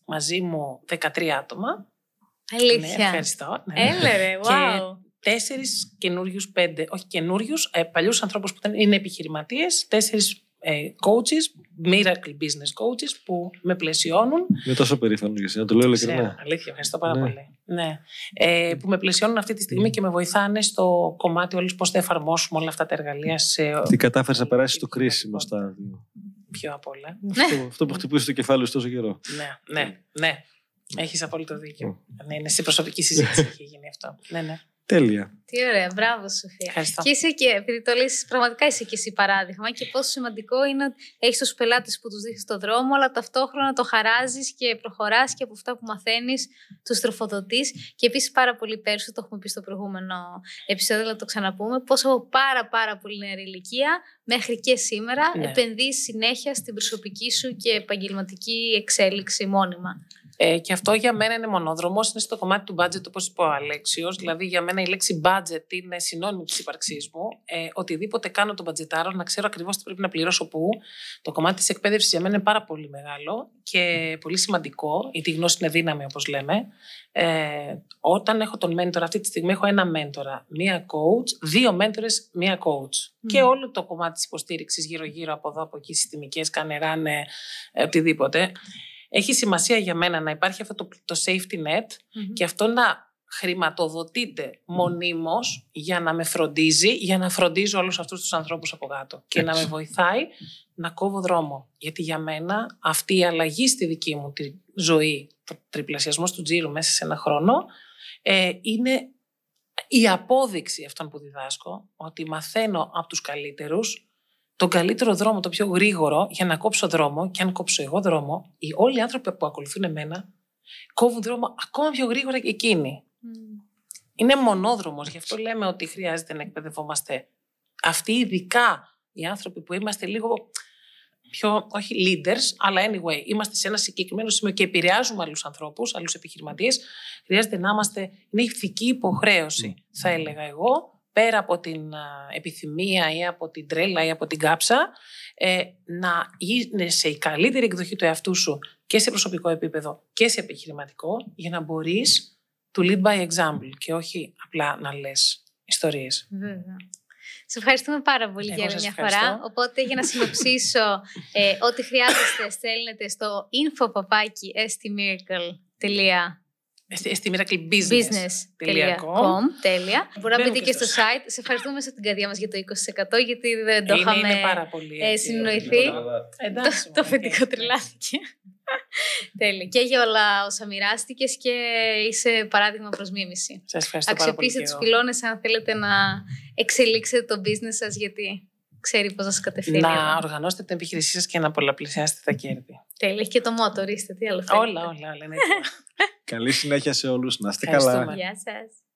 μαζί μου 13 άτομα. Ναι, Αλήθεια. ευχαριστώ. Ναι. Έλα ρε, wow. τέσσερις καινούριους, πέντε, όχι καινούριους, ε, παλιούς ανθρώπους που ήταν, είναι επιχειρηματίες, τέσσερις ε, coaches, miracle business coaches που με πλαισιώνουν. Είμαι τόσο περήφανος για εσένα, το λέω Ξέρω, ειλικρινά. αλήθεια, ευχαριστώ πάρα Ναι. πολύ. Ναι. Ε, που με πλαισιώνουν αυτή τη στιγμή και με βοηθάνε στο κομμάτι όλου πώς θα εφαρμόσουμε όλα αυτά τα εργαλεία σε. Τι κατάφερες να περάσεις το κρίσιμο στάδιο. Πιο απ' όλα. αυτό, αυτό που χτυπούσε το κεφάλι σου τόσο καιρό. Ναι, ναι, ναι. Έχεις απόλυτο δίκιο. Ναι, είναι σε προσωπική συζήτηση έχει γίνει αυτό. Ναι, ναι. Τέλεια. Τι ωραία, μπράβο Σοφία. Ευχαριστώ. Και είσαι και, επειδή το λες, πραγματικά είσαι και εσύ παράδειγμα και πόσο σημαντικό είναι ότι έχεις τους πελάτες που τους δείχνεις το δρόμο, αλλά ταυτόχρονα το χαράζεις και προχωράς και από αυτά που μαθαίνεις τους τροφοδοτείς. Και επίσης πάρα πολύ πέρσι, το έχουμε πει στο προηγούμενο επεισόδιο, αλλά το ξαναπούμε, πόσο από πάρα πάρα πολύ νεαρή ηλικία μέχρι και σήμερα Ναι. επενδύεις συνέχεια στην προσωπική σου και επαγγελματική εξέλιξη μόνιμα. Ε, και αυτό για μένα είναι μονόδρομος. Είναι στο κομμάτι του budget, όπως είπε ο Αλέξιος. Δηλαδή, για μένα η λέξη budget είναι συνώνυμη της ύπαρξή μου. Ε, οτιδήποτε κάνω τον μπατζετάρω, να ξέρω ακριβώς τι πρέπει να πληρώσω πού. Το κομμάτι της εκπαίδευσης για μένα είναι πάρα πολύ μεγάλο και πολύ σημαντικό, γιατί η γνώση είναι δύναμη, όπως λέμε. Ε, όταν έχω τον mentor, αυτή τη στιγμή έχω ένα mentor, μία coach, δύο mentors, μία coach. Και όλο το κομμάτι της υποστήριξης γύρω-γύρω από εδώ, από εκεί, συστημικές, κανεράνε, ε, οτιδήποτε. Έχει σημασία για μένα να υπάρχει αυτό το, το safety net και αυτό να χρηματοδοτείται μονίμως για να με φροντίζει, για να φροντίζω όλους αυτούς τους ανθρώπους από κάτω και να με βοηθάει να κόβω δρόμο. Γιατί για μένα αυτή η αλλαγή στη δική μου τη ζωή, το τριπλασιασμός του τζίρου μέσα σε ένα χρόνο, ε, είναι η απόδειξη αυτών που διδάσκω, ότι μαθαίνω από τους καλύτερους τον καλύτερο δρόμο, το πιο γρήγορο για να κόψω δρόμο και αν κόψω εγώ δρόμο, οι όλοι οι άνθρωποι που ακολουθούν εμένα κόβουν δρόμο ακόμα πιο γρήγορα και εκείνοι. Είναι μονόδρομος, γι' αυτό λέμε ότι χρειάζεται να εκπαιδευόμαστε. Αυτοί ειδικά οι άνθρωποι που είμαστε λίγο πιο, όχι leaders, αλλά anyway, είμαστε σε ένα συγκεκριμένο σημείο και επηρεάζουμε άλλους ανθρώπους, άλλους επιχειρηματίες, χρειάζεται να είμαστε, είναι ηθική υποχρέωση, θα έλεγα εγώ, πέρα από την α, επιθυμία ή από την τρέλα ή από την κάψα, ε, να είναι σε η καλύτερη εκδοχή του εαυτού σου και σε προσωπικό επίπεδο και σε επιχειρηματικό, για να μπορείς to lead by example και όχι απλά να λες ιστορίες. Βέβαια. Σε ευχαριστούμε πάρα πολύ Εγώ για άλλη σας μια ευχαριστώ. φορά. Οπότε για να συνοψίσω, ε, ό,τι χρειάζεστε στέλνετε στο info.stmiracle.com Στη, στη Miracle Business. business.com. Τέλεια. Μπορεί να Μπαίνω μπείτε και και στο στο site. Σε ευχαριστούμε μέσα από την καρδιά μας για το 20% γιατί δεν το Είναι, είχαμε είναι πάρα πολύ. ε, έτσι, συνοηθεί. Εντάξει, το μωρέ, αφεντικό έτσι, τρελάθηκε. Τέλεια. Και για όλα όσα μοιράστηκες και είσαι παράδειγμα προς μίμηση. Σας ευχαριστώ πάρα πολύ. Αξιοποιήστε και τους εγώ. πυλώνες αν θέλετε να εξελίξετε το business σας, γιατί ξέρει πώς να σας κατευθύνει. Να εδώ. οργανώσετε την επιχείρησή σας και να πολλαπλασιάσετε τα κέρδη. Τέλεια. Έχει και το μότο, ορίστε. Τι άλλο θέλετε. όλα, όλα, όλα. είναι έτοιμα. Καλή συνέχεια σε όλους. Να είστε καλά. Ευχαριστούμε. Γεια σας.